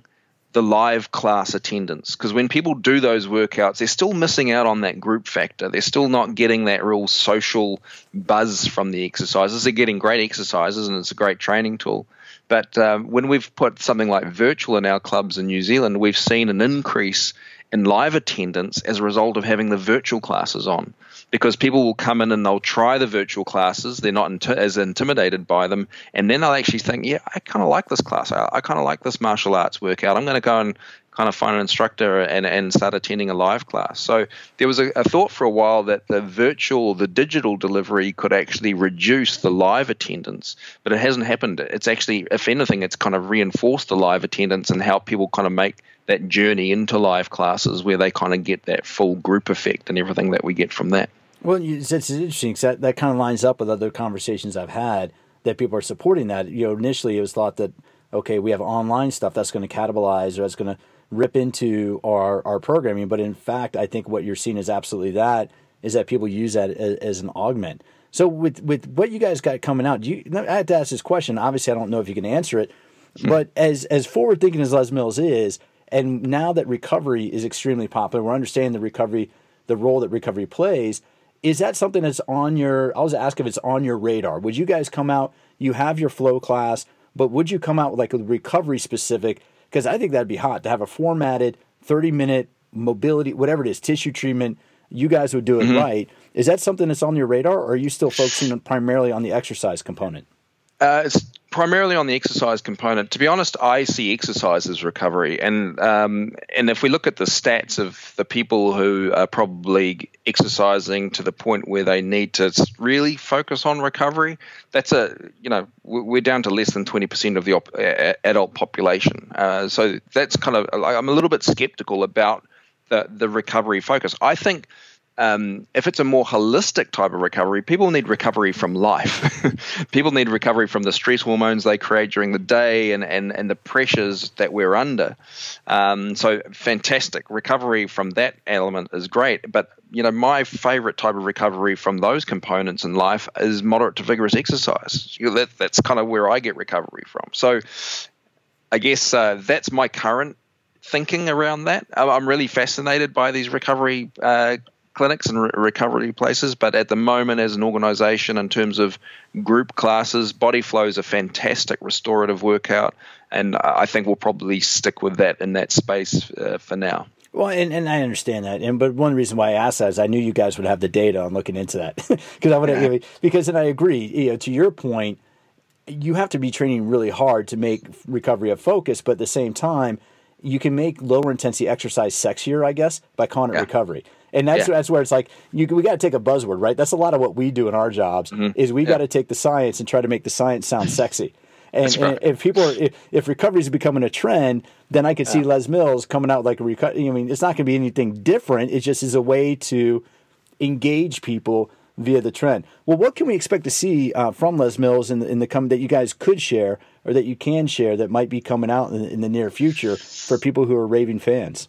the live class attendance. Because when people do those workouts they're still missing out on that group factor. They're still not getting that real social buzz from the exercises. They're getting great exercises and it's a great training tool. But um, when we've put something like virtual in our clubs in new zealand we've seen an increase in live attendance as a result of having the virtual classes on because people will come in and they'll try the virtual classes. They're not as intimidated by them, and then they'll actually think, "Yeah, I kind of like this class. I, I kind of like this martial arts workout. I'm going to go and kind of find an instructor and, and start attending a live class." So there was a, a thought for a while that the virtual, the digital delivery could actually reduce the live attendance, but it hasn't happened. It's actually, if anything, it's kind of reinforced the live attendance and helped people kind of make that journey into live classes where they kind of get that full group effect and everything that we get from that. Well, it's, it's interesting because that, that kind of lines up with other conversations I've had that people are supporting that. You know, initially it was thought that, okay, we have online stuff that's going to cannibalize or that's going to rip into our, our programming. But in fact, I think what you're seeing is absolutely that, is that people use that as, as an augment. So with, with what you guys got coming out, do you, I have to ask this question. Obviously, I don't know if you can answer it, but as, as forward thinking as Les Mills is, and now that recovery is extremely popular, we're understanding the recovery, the role that recovery plays – is that something that's on your i'll just ask if it's on your radar. Would you guys come out you have your flow class but would you come out with like a recovery specific? Because i think that'd be hot to have a formatted 30 minute mobility whatever it is tissue treatment. You guys would do it mm-hmm. right. Is that something that's on your radar or are you still focusing primarily on the exercise component uh, it's primarily on the exercise component. To be honest, I see exercise as recovery, and um, and if we look at the stats of the people who are probably exercising to the point where they need to really focus on recovery, that's a you know we're down to less than twenty percent of the op- adult population. Uh, so that's kind of I'm a little bit skeptical about the the recovery focus. I think um, if it's a more holistic type of recovery, people need recovery from life. people need recovery from the stress hormones they create during the day and, and, and the pressures that we're under. Um, so, fantastic. Recovery from that element is great. But, you know, my favorite type of recovery from those components in life is moderate to vigorous exercise. You know, that, that's kind of where I get recovery from. So, I guess uh, that's my current thinking around that. I'm really fascinated by these recovery uh, clinics and re- recovery places, but at the moment, as an organization, in terms of group classes, Body Flow is a fantastic restorative workout, and I think we'll probably stick with that in that space uh, for now. Well, and, and I understand that, and but one reason why I asked that is I knew you guys would have the data on looking into that because I would yeah. because and I agree. You know, to your point, you have to be training really hard to make recovery a focus, but at the same time, you can make lower intensity exercise sexier, I guess, by calling it yeah. recovery. And that's yeah. that's where it's like you we got to take a buzzword, right? That's a lot of what we do in our jobs mm-hmm. is we yeah. got to take the science and try to make the science sound sexy. And, and, if people are, if, if recovery is becoming a trend, then I could yeah. see Les Mills coming out like a recovery. I mean, it's not going to be anything different. It just is a way to engage people via the trend. Well, what can we expect to see uh, from Les Mills in the, in the come that you guys could share or that you can share that might be coming out in, in the near future for people who are raving fans?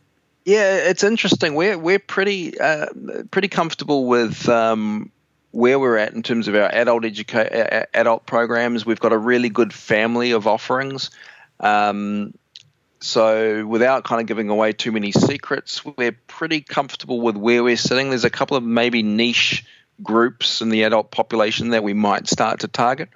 Yeah, it's interesting. We're we're pretty uh, pretty comfortable with um, where we're at in terms of our adult educa- adult programs. We've got a really good family of offerings. Um, so without kind of giving away too many secrets, we're pretty comfortable with where we're sitting. There's a couple of maybe niche groups in the adult population that we might start to target.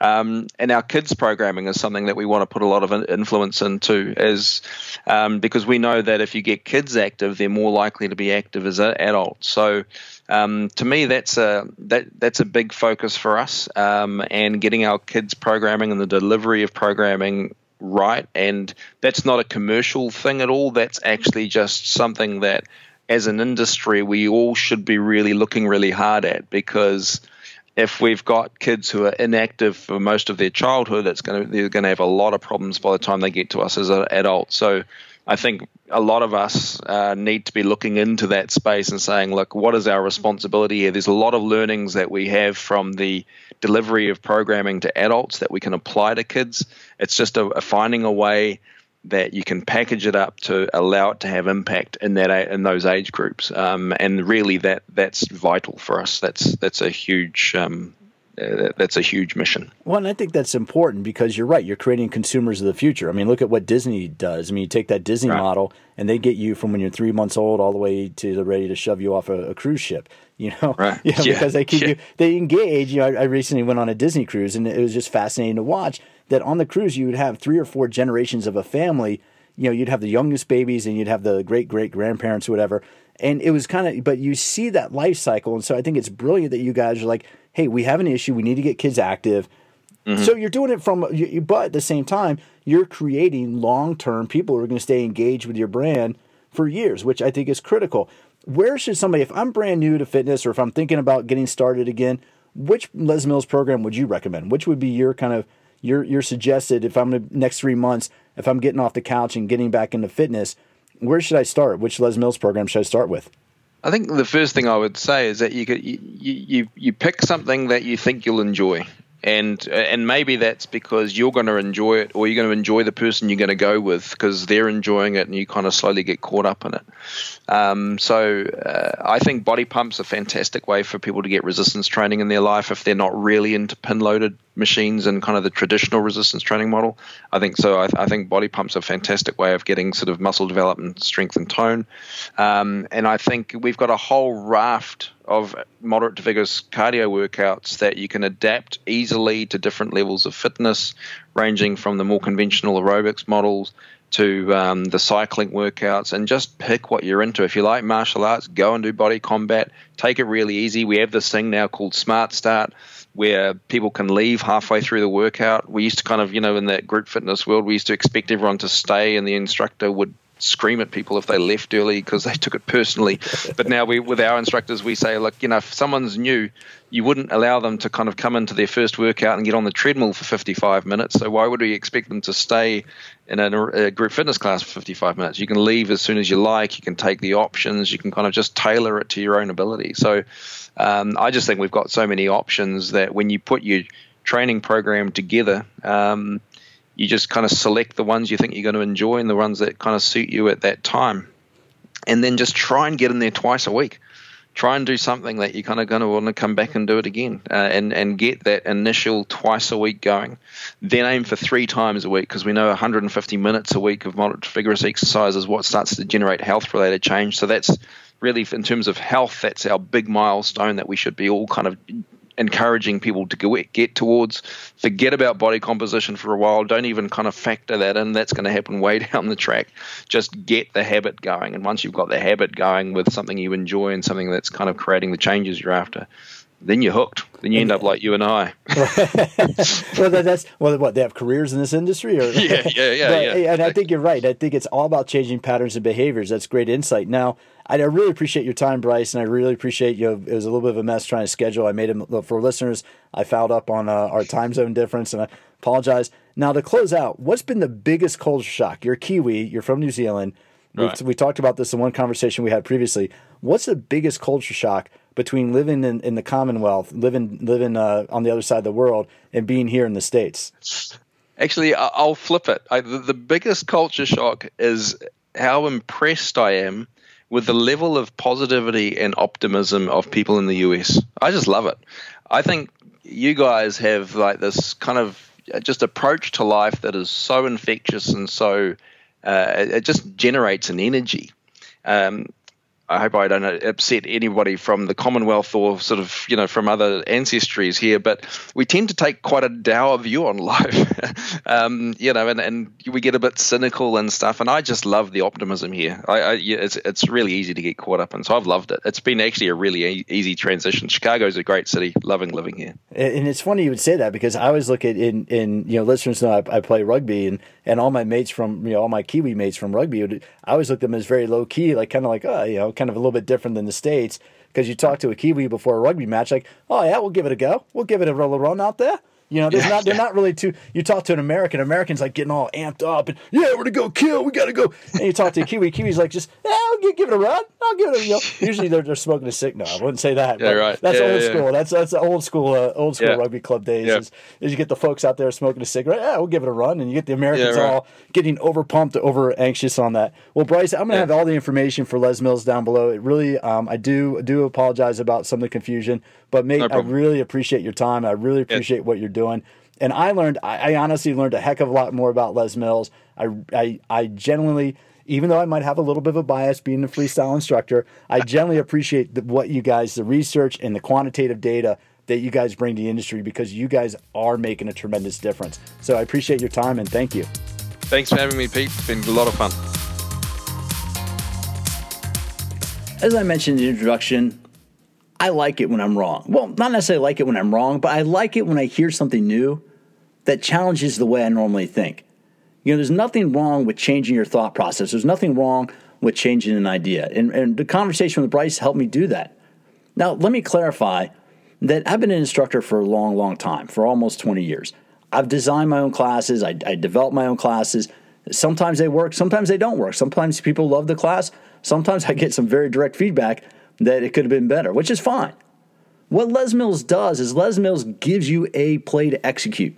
Um, and our kids programming is something that we want to put a lot of influence into, as um, because we know that if you get kids active, they're more likely to be active as adults. So um, to me, that's a that that's a big focus for us, um, and getting our kids programming and the delivery of programming right. And that's not a commercial thing at all. That's actually just something that, as an industry, we all should be really looking really hard at because if we've got kids who are inactive for most of their childhood, it's going to they're going to have a lot of problems by the time they get to us as an adult. So I think a lot of us uh, need to be looking into that space and saying, look, what is our responsibility here? There's a lot of learnings that we have from the delivery of programming to adults that we can apply to kids. It's just a, a finding a way that you can package it up to allow it to have impact in that in those age groups. Um, and really, that that's vital for us. That's that's a huge um, uh, that's a huge mission. Well, and I think that's important because you're right. You're creating consumers of the future. I mean, look at what Disney does. I mean, you take that Disney right. model and they get you from when you're three months old all the way to the ready to shove you off a, a cruise ship. You know, right. yeah, because they keep yeah. you, they engage. You know, I, I recently went on a Disney cruise and it was just fascinating to watch that on the cruise you would have three or four generations of a family. You know, you'd have the youngest babies and you'd have the great great grandparents or whatever. And it was kind of, but you see that life cycle. And so I think it's brilliant that you guys are like, hey, we have an issue. We need to get kids active. Mm-hmm. So you're doing it from, but at the same time, you're creating long term people who are going to stay engaged with your brand for years, which I think is critical. Where should somebody, if I'm brand new to fitness or if I'm thinking about getting started again, which Les Mills program would you recommend? Which would be your kind of your your suggested if I'm the next three months, if I'm getting off the couch and getting back into fitness, where should I start? Which Les Mills program should I start with? I think the first thing I would say is that you could, you, you you pick something that you think you'll enjoy, and and maybe that's because you're going to enjoy it, or you're going to enjoy the person you're going to go with because they're enjoying it, and you kind of slowly get caught up in it. Um, so uh, I think body pumps a fantastic way for people to get resistance training in their life if they're not really into pin loaded machines and kind of the traditional resistance training model. I think so. I, I think body pumps a fantastic way of getting sort of muscle development, strength, and tone. Um, and I think we've got a whole raft of moderate to vigorous cardio workouts that you can adapt easily to different levels of fitness, ranging from the more conventional aerobics models to um, the cycling workouts and just pick what you're into. If you like martial arts, go and do body combat. Take it really easy. We have this thing now called Smart Start where people can leave halfway through the workout. We used to kind of, you know, in that group fitness world, we used to expect everyone to stay and the instructor would scream at people if they left early because they took it personally. but now we, with our instructors, we say, look, you know, if someone's new, you wouldn't allow them to kind of come into their first workout and get on the treadmill for 55 minutes. So why would we expect them to stay in a, a group fitness class for 55 minutes? You can leave as soon as you like. You can take the options. You can kind of just tailor it to your own ability. So um, I just think we've got so many options that when you put your training program together, um, you just kind of select the ones you think you're going to enjoy and the ones that kind of suit you at that time. And then just try and get in there twice a week. Try and do something that you're kind of going to want to come back and do it again uh, and, and get that initial twice a week going. Then aim for three times a week because we know 150 minutes a week of moderate vigorous exercise is what starts to generate health related change. So that's really, in terms of health, that's our big milestone that we should be all kind of encouraging people to get towards. Forget about body composition for a while. Don't even kind of factor that in. That's going to happen way down the track. Just get the habit going. And once you've got the habit going with something you enjoy and something that's kind of creating the changes you're after, then you're hooked. Then you end up like you and I. well, that's well, what they have careers in this industry, or yeah, yeah, yeah, but, yeah. And I think you're right. I think it's all about changing patterns and behaviors. That's great insight. Now, I really appreciate your time, Bryce, and I really appreciate you. It was a little bit of a mess trying to schedule. I made it for listeners. I fouled up on uh, our time zone difference, and I apologize. Now, to close out, what's been the biggest culture shock? You're Kiwi. You're from New Zealand. Right. We, we talked about this in one conversation we had previously. What's the biggest culture shock between living in, in the Commonwealth, living living uh, on the other side of the world, and being here in the states? Actually, I'll flip it. I, the, biggest culture shock is how impressed I am with the level of positivity and optimism of people in the US. I just love it. I think you guys have like this kind of just approach to life that is so infectious and so uh, it just generates an energy. Um, I hope I don't upset anybody from the Commonwealth or sort of, you know, from other ancestries here, but we tend to take quite a dour view on life, um, you know, and, and we get a bit cynical and stuff. And I just love the optimism here. I, I it's, it's really easy to get caught up in. So I've loved it. It's been actually a really e- easy transition. Chicago's a great city, loving living here. And it's funny you would say that because I always look at in, in you know, listeners know I, I play rugby and, and all my mates from, you know, all my Kiwi mates from rugby, I always look at them as very low key, like kind of like, oh, you know, kind of a little bit different than the States because you talk to a Kiwi before a rugby match, like, oh, yeah, we'll give it a go. We'll give it a roll run out there. You know, there's yeah, not they're yeah. not really too. You talk to an American, Americans like getting all amped up and yeah, we're gonna go kill, we gotta go. And you talk to a Kiwi, Kiwi's like just yeah, I'll give, give it a run, I'll give it a. You know, usually they're, they're smoking a sick. No, I wouldn't say that. Yeah, right. That's yeah, old school. That's that's old school uh, old school rugby club days. Is, is, you get the folks out there smoking a cigarette. Yeah, we'll give it a run, and you get the Americans right. all getting over pumped, over anxious on that. Well, Bryce, I'm gonna have all the information for Les Mills down below. It really, um, I do do apologize about some of the confusion, but mate, no I really appreciate your time. I really appreciate what you're doing and I learned, I, I, honestly learned a heck of a lot more about Les Mills. I, I, I genuinely, even though I might have a little bit of a bias being a freestyle instructor, I generally appreciate the, what you guys, the research and the quantitative data that you guys bring to the industry because you guys are making a tremendous difference. So I appreciate your time and thank you. Thanks for having me, Pete. It's been a lot of fun. As I mentioned in the introduction, I like it when I'm wrong. Well, not necessarily like it when I'm wrong, but I like it when I hear something new that challenges the way I normally think. You know, there's nothing wrong with changing your thought process. There's nothing wrong with changing an idea. And, and the conversation with Bryce helped me do that. Now, let me clarify that I've been an instructor for a long, long time, for almost 20 years. I've designed my own classes, I, I develop my own classes. Sometimes they work, sometimes they don't work. Sometimes people love the class, sometimes I get some very direct feedback that it could have been better, which is fine. What Les Mills does is Les Mills gives you a play to execute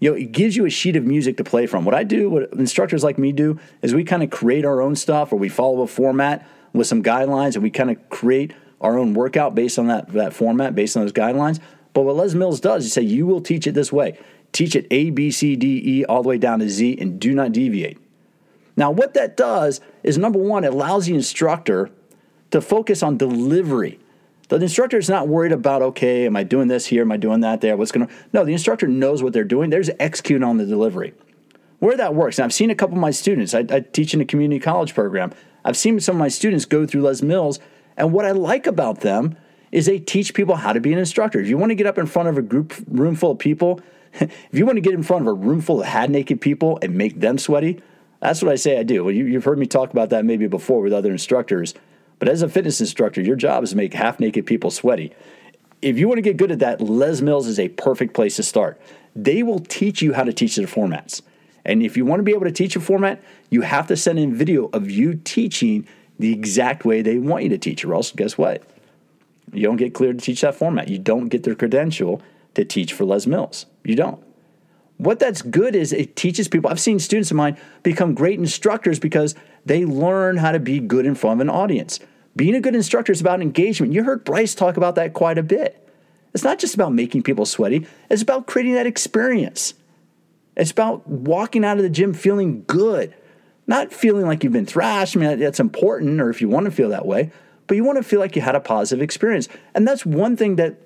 you know, it gives you a sheet of music to play from. What I do, what instructors like me do, is we kind of create our own stuff or we follow a format with some guidelines and we kind of create our own workout based on that, that format, based on those guidelines. But what Les Mills does, he say, you will teach it this way. Teach it A, B, C, D, E, all the way down to Z, and do not deviate. Now, what that does is number one, it allows the instructor to focus on delivery the instructor is not worried about, okay, am I doing this here? Am I doing that there? What's going to. No, the instructor knows what they're doing. They're just executing on the delivery. Where that works, and I've seen a couple of my students, I, I teach in a community college program. I've seen some of my students go through Les Mills, and what I like about them is they teach people how to be an instructor. If you want to get up in front of a group room full of people, if you want to get in front of a room full of had naked people and make them sweaty, that's what I say I do. Well, you, have heard me talk about that maybe before with other instructors. But as a fitness instructor, your job is to make half naked people sweaty. If you want to get good at that, Les Mills is a perfect place to start. They will teach you how to teach their formats. And if you want to be able to teach a format, you have to send in video of you teaching the exact way they want you to teach, or else guess what? You don't get cleared to teach that format. You don't get their credential to teach for Les Mills. You don't. What that's good is it teaches people. I've seen students of mine become great instructors because they learn how to be good in front of an audience. Being a good instructor is about engagement. You heard Bryce talk about that quite a bit. It's not just about making people sweaty, it's about creating that experience. It's about walking out of the gym feeling good, not feeling like you've been thrashed. I mean, that's important, or if you want to feel that way, but you want to feel like you had a positive experience. And that's one thing that,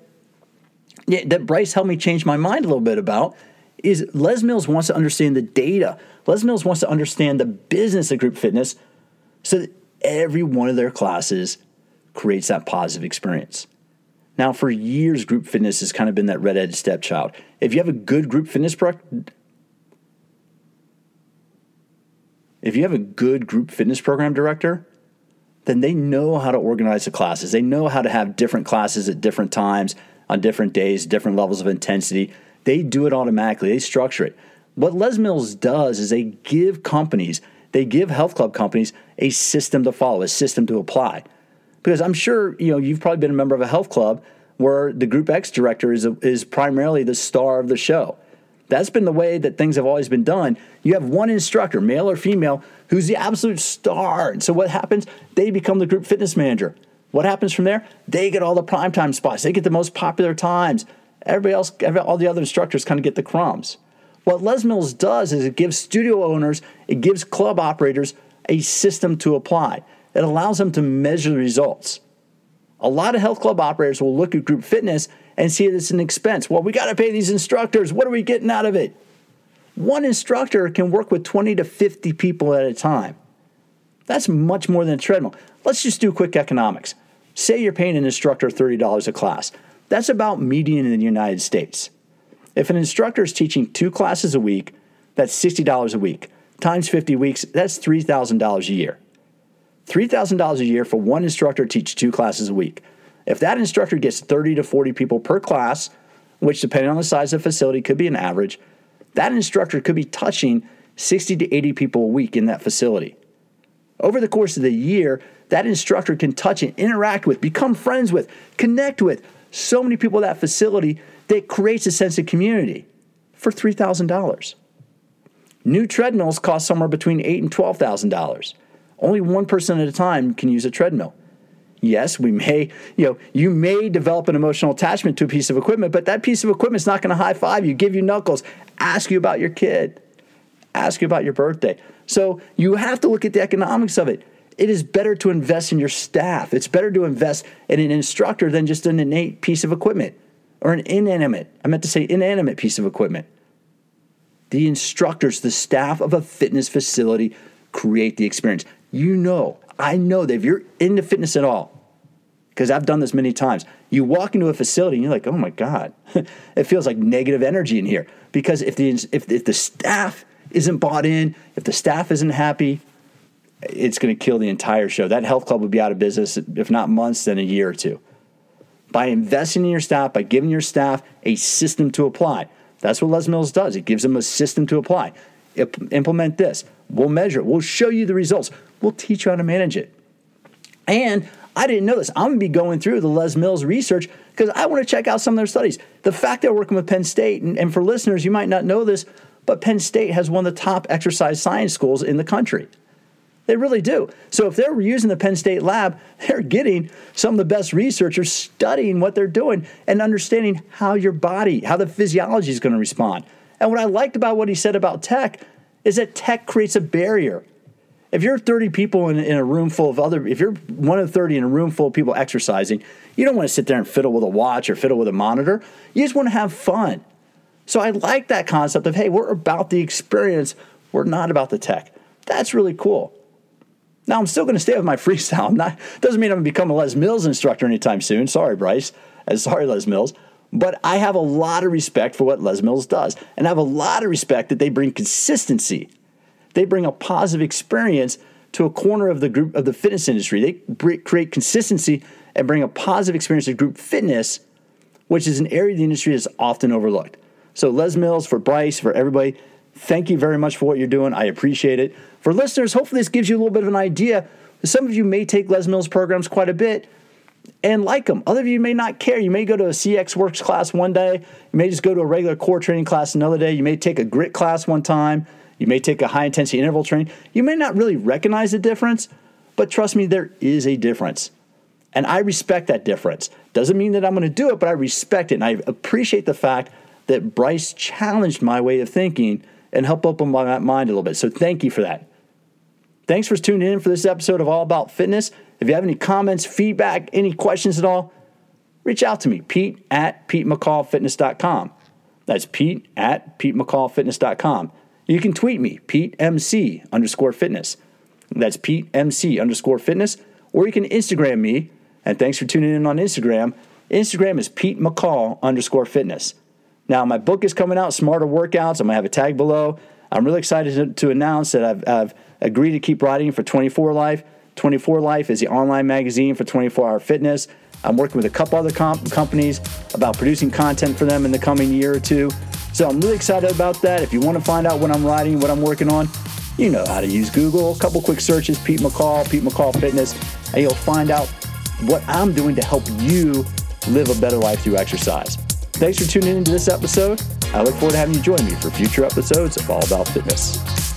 that Bryce helped me change my mind a little bit about is Les Mills wants to understand the data. Les Mills wants to understand the business of group fitness so that every one of their classes creates that positive experience. Now, for years, group fitness has kind of been that redheaded stepchild. If you have a good group fitness pro- if you have a good group fitness program director, then they know how to organize the classes. They know how to have different classes at different times, on different days, different levels of intensity. They do it automatically, they structure it. What Les Mills does is they give companies, they give health club companies a system to follow, a system to apply. Because I'm sure, you know, you've probably been a member of a health club where the Group X director is, a, is primarily the star of the show. That's been the way that things have always been done. You have one instructor, male or female, who's the absolute star. And so what happens? They become the group fitness manager. What happens from there? They get all the primetime spots. They get the most popular times. Everybody else, every, all the other instructors kind of get the crumbs. What Les Mills does is it gives studio owners, it gives club operators a system to apply. It allows them to measure the results. A lot of health club operators will look at group fitness and see it as an expense. Well, we got to pay these instructors. What are we getting out of it? One instructor can work with 20 to 50 people at a time. That's much more than a treadmill. Let's just do quick economics. Say you're paying an instructor $30 a class. That's about median in the United States. If an instructor is teaching two classes a week, that's $60 a week. Times 50 weeks, that's $3,000 a year. $3,000 a year for one instructor to teach two classes a week. If that instructor gets 30 to 40 people per class, which depending on the size of the facility could be an average, that instructor could be touching 60 to 80 people a week in that facility. Over the course of the year, that instructor can touch and interact with, become friends with, connect with so many people at that facility that creates a sense of community for $3,000. New treadmills cost somewhere between 8 and $12,000. Only one person at a time can use a treadmill. Yes, we may, you know, you may develop an emotional attachment to a piece of equipment, but that piece of equipment is not going to high five you, give you knuckles, ask you about your kid, ask you about your birthday. So you have to look at the economics of it. It is better to invest in your staff. It's better to invest in an instructor than just an innate piece of equipment or an inanimate, I meant to say inanimate piece of equipment. The instructors, the staff of a fitness facility create the experience. You know, I know that if you're into fitness at all, because I've done this many times. You walk into a facility and you're like, oh my God, it feels like negative energy in here. Because if the, if, if the staff isn't bought in, if the staff isn't happy, it's going to kill the entire show. That health club would be out of business, if not months, then a year or two. By investing in your staff, by giving your staff a system to apply. That's what Les Mills does. It gives them a system to apply. implement this. We'll measure it. We'll show you the results. We'll teach you how to manage it. And I didn't know this. I'm going to be going through the Les Mills research because I want to check out some of their studies. The fact they're working with Penn State, and, and for listeners, you might not know this, but Penn State has one of the top exercise science schools in the country. They really do. So if they're using the Penn State lab, they're getting some of the best researchers studying what they're doing and understanding how your body, how the physiology is going to respond. And what I liked about what he said about tech is that tech creates a barrier if you're 30 people in, in, a room full of other, if you're one of 30 in a room full of people exercising, you don't want to sit there and fiddle with a watch or fiddle with a monitor. You just want to have fun. So I like that concept of, hey, we're about the experience, we're not about the tech. That's really cool. Now I'm still going to stay with my freestyle. I'm not doesn't mean I'm going to become a Les Mills instructor anytime soon. Sorry, Bryce. Uh, sorry, Les Mills. But I have a lot of respect for what Les Mills does, and I have a lot of respect that they bring consistency they bring a positive experience to a corner of the group of the fitness industry. They create consistency and bring a positive experience to group fitness, which is an area of the industry that's often overlooked. So, Les Mills, for Bryce, for everybody, thank you very much for what you're doing. I appreciate it. For listeners, hopefully this gives you a little bit of an idea. Some of you may take Les Mills programs quite a bit and like them. Other of you may not care. You may go to a CXWORX class one day. You may just go to a regular core training class another day. You may take a grit class one time. You may take a high intensity interval training. You may not really recognize the difference, but trust me, there is a difference. And I respect that difference. Doesn't mean that I'm going to do it, but I respect it. And I appreciate the fact that Bryce challenged my way of thinking and help open my mind a little bit. So thank you for that. Thanks for tuning in for this episode of All About Fitness. If you have any comments, feedback, any questions at all, reach out to me, Pete at PeteMcCallFitness.com. That's Pete at PeteMcCallFitness.com. You can tweet me, Pete MC underscore fitness. That's Pete MC underscore fitness. Or you can Instagram me. And thanks for tuning in on Instagram. Instagram is Pete McCall underscore fitness. Now, my book is coming out, Smarter Workouts. I'm going to have a tag below. I'm really excited to, to announce that I've, I've, agreed to keep writing for 24 Life. 24 Life is the online magazine for 24 hour fitness. I'm working with a couple other comp- companies about producing content for them in the coming year or two. So I'm really excited about that. If you want to find out what I'm writing, what I'm working on, you know how to use Google. A couple quick searches, Pete McCall, Pete McCall Fitness, and you'll find out what I'm doing to help you live a better life through exercise. Thanks for tuning into this episode. I look forward to having you join me for future episodes of All About Fitness.